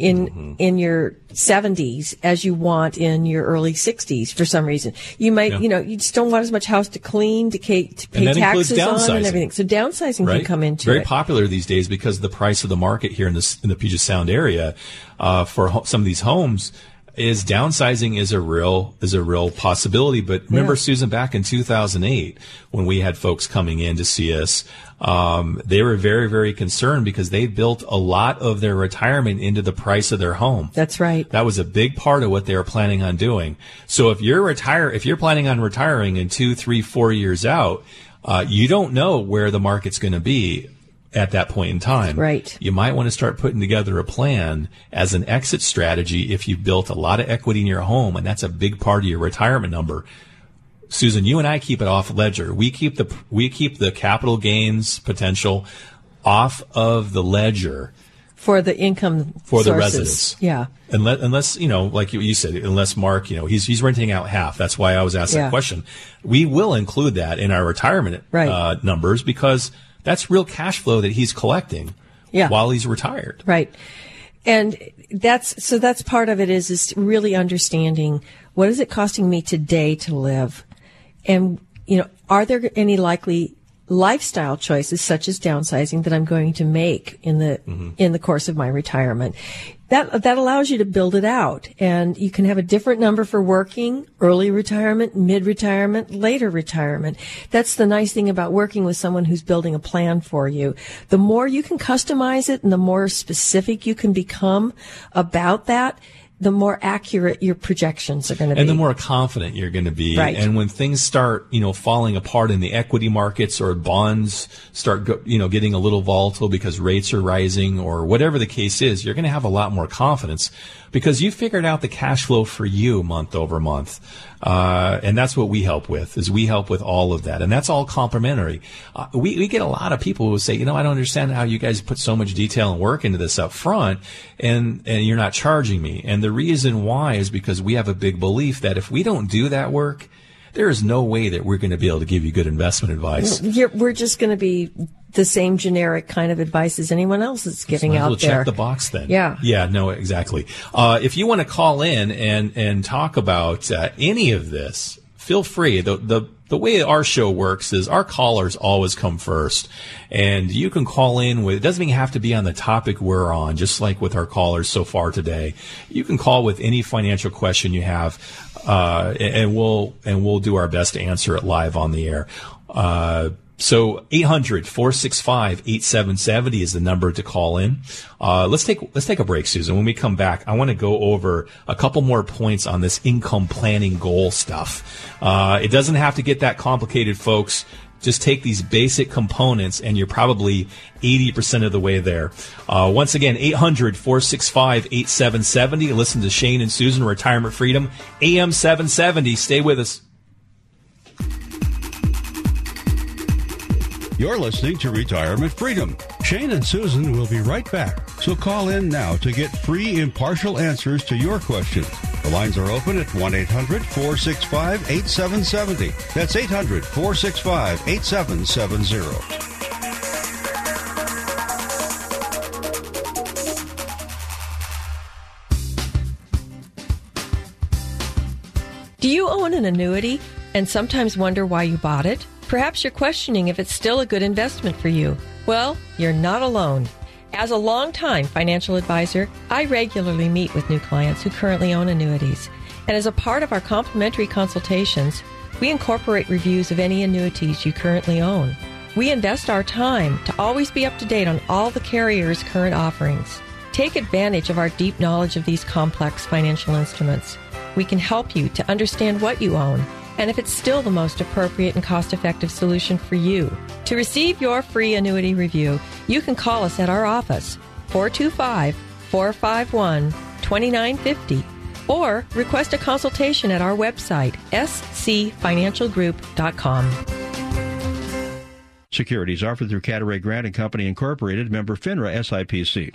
in mm-hmm. in your 70s as you want in your early 60s for some reason. You might, yeah. you know, you just don't want as much house to clean, to, pay, to pay taxes on and everything. So downsizing right? can come into Very it. popular these days because of the price of the market here in the in the Puget Sound area uh, for ho- some of these homes is downsizing is a real is a real possibility. But remember, yeah. Susan, back in 2008, when we had folks coming in to see us, um, they were very very concerned because they built a lot of their retirement into the price of their home. That's right. That was a big part of what they were planning on doing. So if you're retire, if you're planning on retiring in two, three, four years out, uh, you don't know where the market's going to be at that point in time. Right. You might want to start putting together a plan as an exit strategy if you've built a lot of equity in your home and that's a big part of your retirement number. Susan, you and I keep it off ledger. We keep the we keep the capital gains potential off of the ledger for the income for sources. the residence. Yeah. Unless, unless you know, like you said, unless Mark, you know, he's he's renting out half. That's why I was asked yeah. that question. We will include that in our retirement right. uh, numbers because that's real cash flow that he's collecting yeah. while he's retired. Right. And that's so that's part of it is is really understanding what is it costing me today to live? And you know, are there any likely lifestyle choices such as downsizing that I'm going to make in the mm-hmm. in the course of my retirement. That that allows you to build it out and you can have a different number for working, early retirement, mid retirement, later retirement. That's the nice thing about working with someone who's building a plan for you. The more you can customize it and the more specific you can become about that, the more accurate your projections are going to be. And the more confident you're going to be. Right. And when things start, you know, falling apart in the equity markets or bonds start, you know, getting a little volatile because rates are rising or whatever the case is, you're going to have a lot more confidence because you figured out the cash flow for you month over month. Uh, and that's what we help with is we help with all of that. And that's all complimentary. Uh, we, we get a lot of people who say, you know, I don't understand how you guys put so much detail and work into this up front and, and you're not charging me. And the reason why is because we have a big belief that if we don't do that work, there is no way that we're going to be able to give you good investment advice. we're just going to be the same generic kind of advice as anyone else is giving out well there. Check the box then. Yeah. Yeah. No. Exactly. Uh, if you want to call in and and talk about uh, any of this, feel free. The the the way our show works is our callers always come first. And you can call in with, it doesn't even have to be on the topic we're on, just like with our callers so far today. You can call with any financial question you have, uh, and we'll, and we'll do our best to answer it live on the air. So 800-465-8770 is the number to call in. Uh, let's take, let's take a break, Susan. When we come back, I want to go over a couple more points on this income planning goal stuff. Uh, it doesn't have to get that complicated, folks. Just take these basic components and you're probably 80% of the way there. Uh, once again, 800 465 8770. Listen to Shane and Susan, Retirement Freedom, AM 770. Stay with us. You're listening to Retirement Freedom. Shane and Susan will be right back. So call in now to get free impartial answers to your questions. The lines are open at 1 800 465 8770. That's 800 465 8770. Do you own an annuity and sometimes wonder why you bought it? Perhaps you're questioning if it's still a good investment for you. Well, you're not alone. As a long-time financial advisor, I regularly meet with new clients who currently own annuities. And as a part of our complimentary consultations, we incorporate reviews of any annuities you currently own. We invest our time to always be up to date on all the carriers' current offerings. Take advantage of our deep knowledge of these complex financial instruments. We can help you to understand what you own and if it's still the most appropriate and cost effective solution for you. To receive your free annuity review, you can call us at our office, 425 451 2950, or request a consultation at our website, scfinancialgroup.com. Securities offered through Cadaret Grant and Company Incorporated, member FINRA SIPC.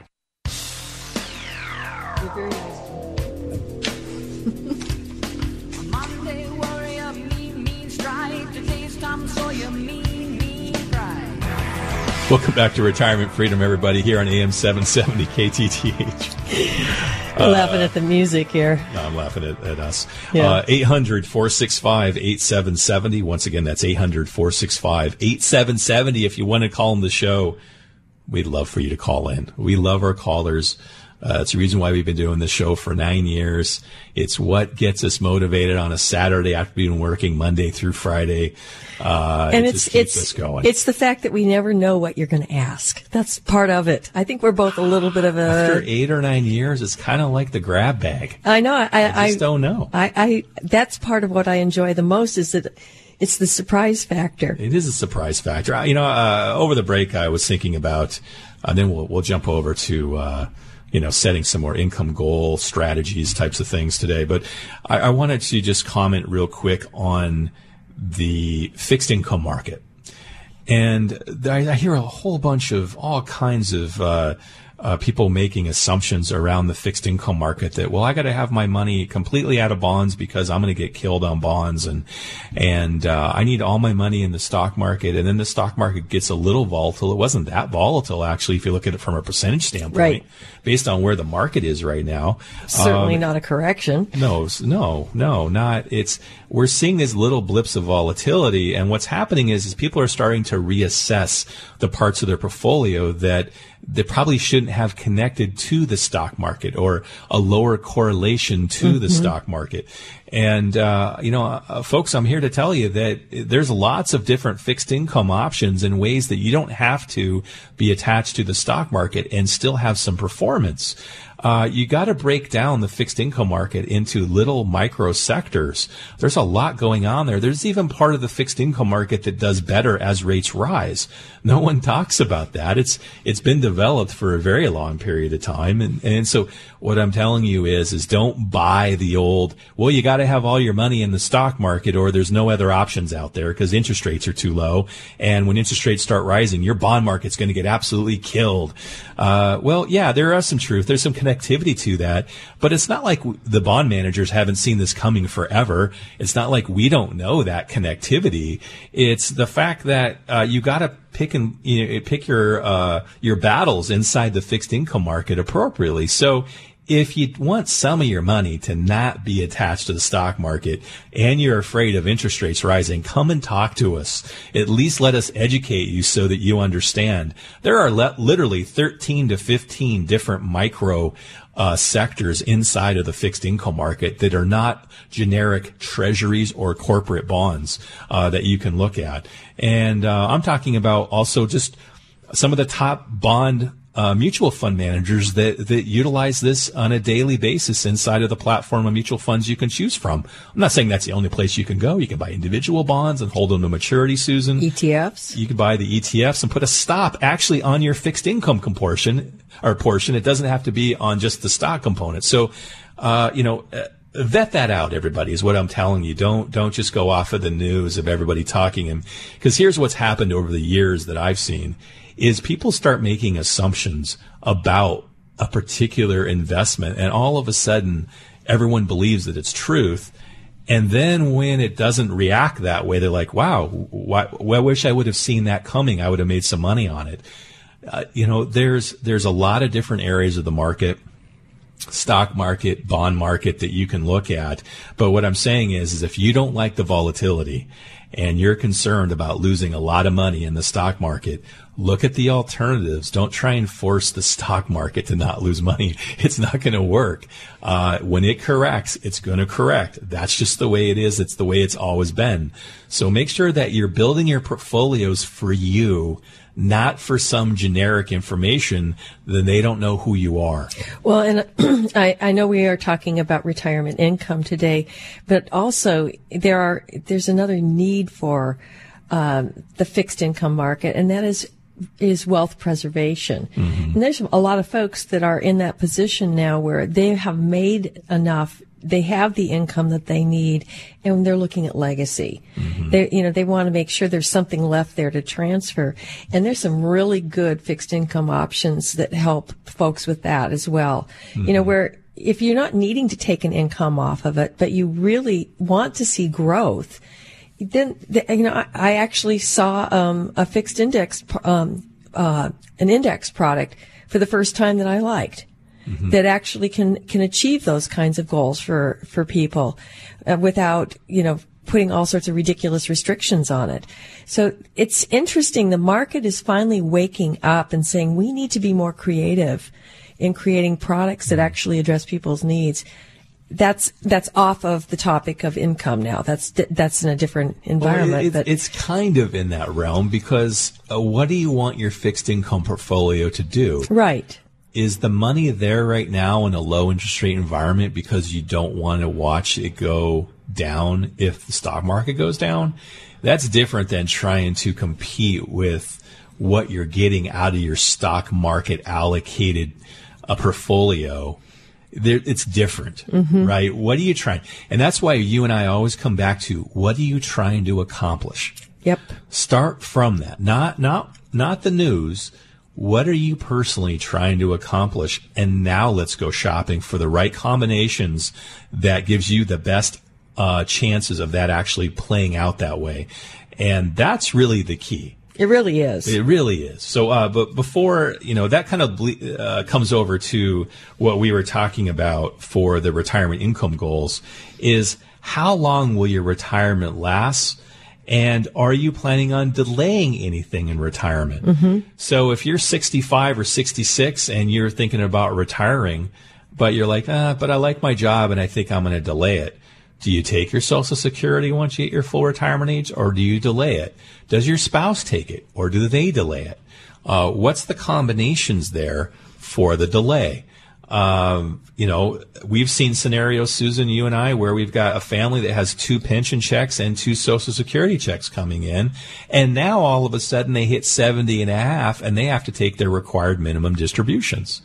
Welcome back to Retirement Freedom, everybody, here on AM 770 KTTH. Uh, laughing at the music here. No, I'm laughing at, at us. Uh, 800 465 8770. Once again, that's 800 465 8770. If you want to call in the show, we'd love for you to call in. We love our callers. Uh, it's the reason why we've been doing this show for nine years. It's what gets us motivated on a Saturday after being working Monday through Friday. Uh, and it it's it's us going. it's the fact that we never know what you're going to ask. That's part of it. I think we're both a little bit of a after eight or nine years, it's kind of like the grab bag. I know. I I I, just don't know. I, I that's part of what I enjoy the most is that it's the surprise factor. It is a surprise factor. You know, uh, over the break, I was thinking about, and then we'll we'll jump over to. Uh, you know, setting some more income goal strategies, types of things today. But I, I wanted to just comment real quick on the fixed income market. And I, I hear a whole bunch of all kinds of uh, uh, people making assumptions around the fixed income market that well, I got to have my money completely out of bonds because I'm going to get killed on bonds, and and uh, I need all my money in the stock market. And then the stock market gets a little volatile. It wasn't that volatile actually, if you look at it from a percentage standpoint, Right. based on where the market is right now. Certainly Um, not a correction. no, no, no, not. It's we're seeing these little blips of volatility, and what's happening is, is people are starting to reassess the parts of their portfolio that they probably shouldn't have connected to the stock market or a lower correlation to the stock market. And uh, you know, uh, folks, I'm here to tell you that there's lots of different fixed income options and ways that you don't have to be attached to the stock market and still have some performance uh, you got to break down the fixed income market into little micro sectors. There's a lot going on there. There's even part of the fixed income market that does better as rates rise. No one talks about that. It's it's been developed for a very long period of time, and and so what I'm telling you is is don't buy the old. Well, you got to have all your money in the stock market, or there's no other options out there because interest rates are too low, and when interest rates start rising, your bond market's going to get absolutely killed. Uh, well, yeah, there is some truth. There's some connectivity to that, but it's not like the bond managers haven't seen this coming forever. It's not like we don't know that connectivity. It's the fact that uh, you got to pick and you know, pick your uh, your battles inside the fixed income market appropriately. So if you want some of your money to not be attached to the stock market and you're afraid of interest rates rising, come and talk to us. At least let us educate you so that you understand. There are le- literally 13 to 15 different micro uh, sectors inside of the fixed income market that are not generic treasuries or corporate bonds uh, that you can look at. And uh, I'm talking about also just some of the top bond uh, mutual fund managers that, that utilize this on a daily basis inside of the platform of mutual funds you can choose from. I'm not saying that's the only place you can go. You can buy individual bonds and hold them to maturity, Susan. ETFs. You can buy the ETFs and put a stop actually on your fixed income portion or portion. It doesn't have to be on just the stock component. So, uh, you know, uh, vet that out, everybody, is what I'm telling you. Don't, don't just go off of the news of everybody talking. And because here's what's happened over the years that I've seen is people start making assumptions about a particular investment and all of a sudden everyone believes that it's truth. And then when it doesn't react that way, they're like, wow, why, I wish I would have seen that coming. I would have made some money on it. Uh, you know, there's, there's a lot of different areas of the market stock market, bond market that you can look at. But what I'm saying is, is if you don't like the volatility and you're concerned about losing a lot of money in the stock market, look at the alternatives. Don't try and force the stock market to not lose money. It's not going to work. Uh, when it corrects, it's going to correct. That's just the way it is. It's the way it's always been. So make sure that you're building your portfolios for you, not for some generic information then they don't know who you are. Well, and I, I know we are talking about retirement income today, but also there are there's another need for um, the fixed income market, and that is is wealth preservation. And there's a lot of folks that are in that position now where they have made enough they have the income that they need and they're looking at legacy. Mm-hmm. They you know they want to make sure there's something left there to transfer. And there's some really good fixed income options that help folks with that as well. You know mm-hmm. where if you're not needing to take an income off of it, but you really want to see growth, then the, you know I, I actually saw um, a fixed index um, uh, an index product for the first time that I liked. That actually can can achieve those kinds of goals for for people uh, without you know putting all sorts of ridiculous restrictions on it. So it's interesting. The market is finally waking up and saying we need to be more creative in creating products that actually address people's needs. That's that's off of the topic of income now. That's that's in a different environment. Well, it- but it's kind of in that realm because uh, what do you want your fixed income portfolio to do? right. Is the money there right now in a low interest rate environment because you don't want to watch it go down if the stock market goes down? That's different than trying to compete with what you're getting out of your stock market allocated uh, portfolio it's different, right? What are you trying? And that's why you and I always come back to what are you trying to accomplish? Yep. Start from that, not not not the news. What are you personally trying to accomplish? And now let's go shopping for the right combinations that gives you the best uh, chances of that actually playing out that way. And that's really the key. It really is. It really is. So, uh, but before you know, that kind of ble- uh, comes over to what we were talking about for the retirement income goals is how long will your retirement last? And are you planning on delaying anything in retirement? So if you're 65 or 66 and you're thinking about retiring, but you're like, ah, but I like my job and I think I'm going to delay it. Do you take your Social Security once you hit your full retirement age, or do you delay it? Does your spouse take it, or do they delay it? Uh, what's the combinations there for the delay? Um, you know, we've seen scenarios, Susan, you and I, where we've got a family that has two pension checks and two Social Security checks coming in, and now all of a sudden they hit 70 and a half, and they have to take their required minimum distributions.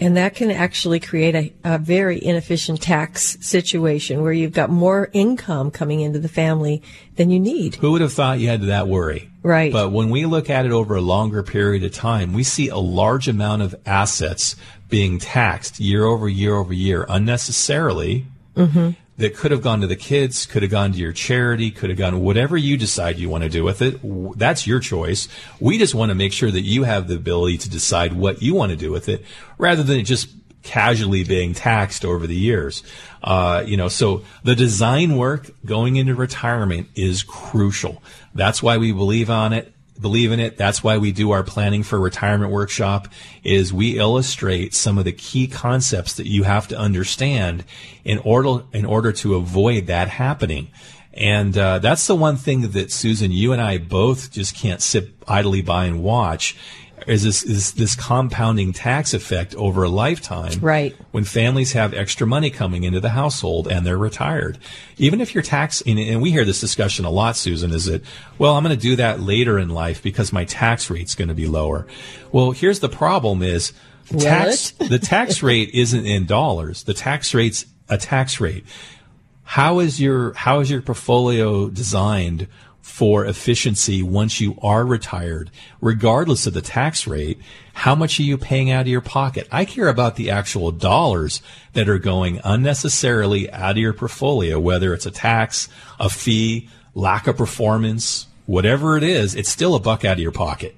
And that can actually create a, a very inefficient tax situation where you've got more income coming into the family than you need. Who would have thought you had that worry? Right. But when we look at it over a longer period of time, we see a large amount of assets being taxed year over year over year unnecessarily. Mm-hmm. That could have gone to the kids, could have gone to your charity, could have gone whatever you decide you want to do with it. That's your choice. We just want to make sure that you have the ability to decide what you want to do with it, rather than it just casually being taxed over the years. Uh, you know, so the design work going into retirement is crucial. That's why we believe on it, believe in it. That's why we do our planning for retirement workshop is we illustrate some of the key concepts that you have to understand in order, in order to avoid that happening. And uh, that's the one thing that Susan, you and I both just can't sit idly by and watch. Is this is this compounding tax effect over a lifetime? Right. When families have extra money coming into the household and they're retired, even if your tax and, and we hear this discussion a lot, Susan, is that well, I'm going to do that later in life because my tax rate's going to be lower. Well, here's the problem: is Will tax the tax rate isn't in dollars. The tax rate's a tax rate how is your how is your portfolio designed for efficiency once you are retired regardless of the tax rate how much are you paying out of your pocket? I care about the actual dollars that are going unnecessarily out of your portfolio whether it's a tax a fee lack of performance whatever it is it's still a buck out of your pocket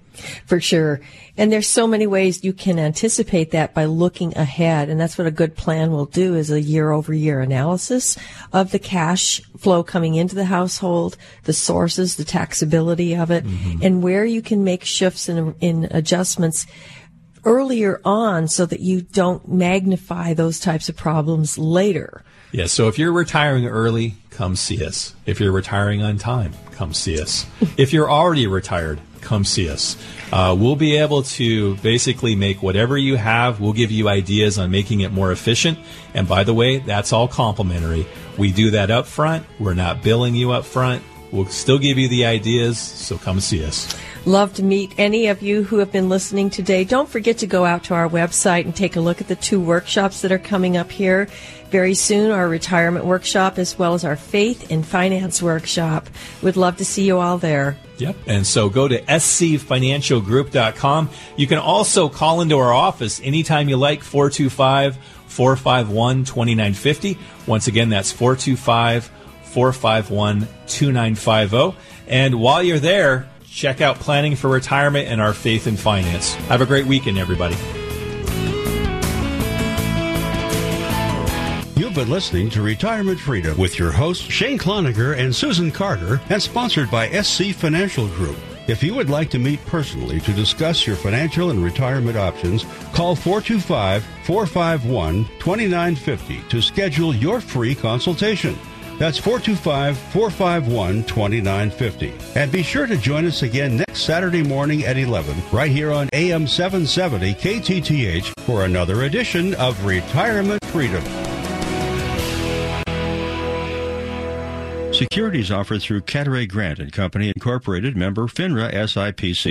For sure. And there's so many ways you can anticipate that by looking ahead. And that's what a good plan will do is a year over year analysis of the cash flow coming into the household, the sources, the taxability of it, mm-hmm. and where you can make shifts and in adjustments earlier on so that you don't magnify those types of problems later. Yeah, so if you're retiring early, come see us. If you're retiring on time, come see us. if you're already retired, come see us. Uh, we'll be able to basically make whatever you have, we'll give you ideas on making it more efficient. And by the way, that's all complimentary. We do that up front. We're not billing you up front. We'll still give you the ideas, so come see us. Love to meet any of you who have been listening today. Don't forget to go out to our website and take a look at the two workshops that are coming up here very soon our retirement workshop as well as our faith and finance workshop. We'd love to see you all there. Yep. And so go to scfinancialgroup.com. You can also call into our office anytime you like, 425 451 2950. Once again, that's 425 451 2950. And while you're there, Check out Planning for Retirement and our Faith in Finance. Have a great weekend, everybody. Been listening to Retirement Freedom with your hosts Shane Cloninger and Susan Carter and sponsored by SC Financial Group. If you would like to meet personally to discuss your financial and retirement options, call 425-451-2950 to schedule your free consultation. That's 425-451-2950. And be sure to join us again next Saturday morning at 11 right here on AM 770 KTTH for another edition of Retirement Freedom. Securities offered through Cadaret Grant and Company Incorporated, member FINRA SIPC.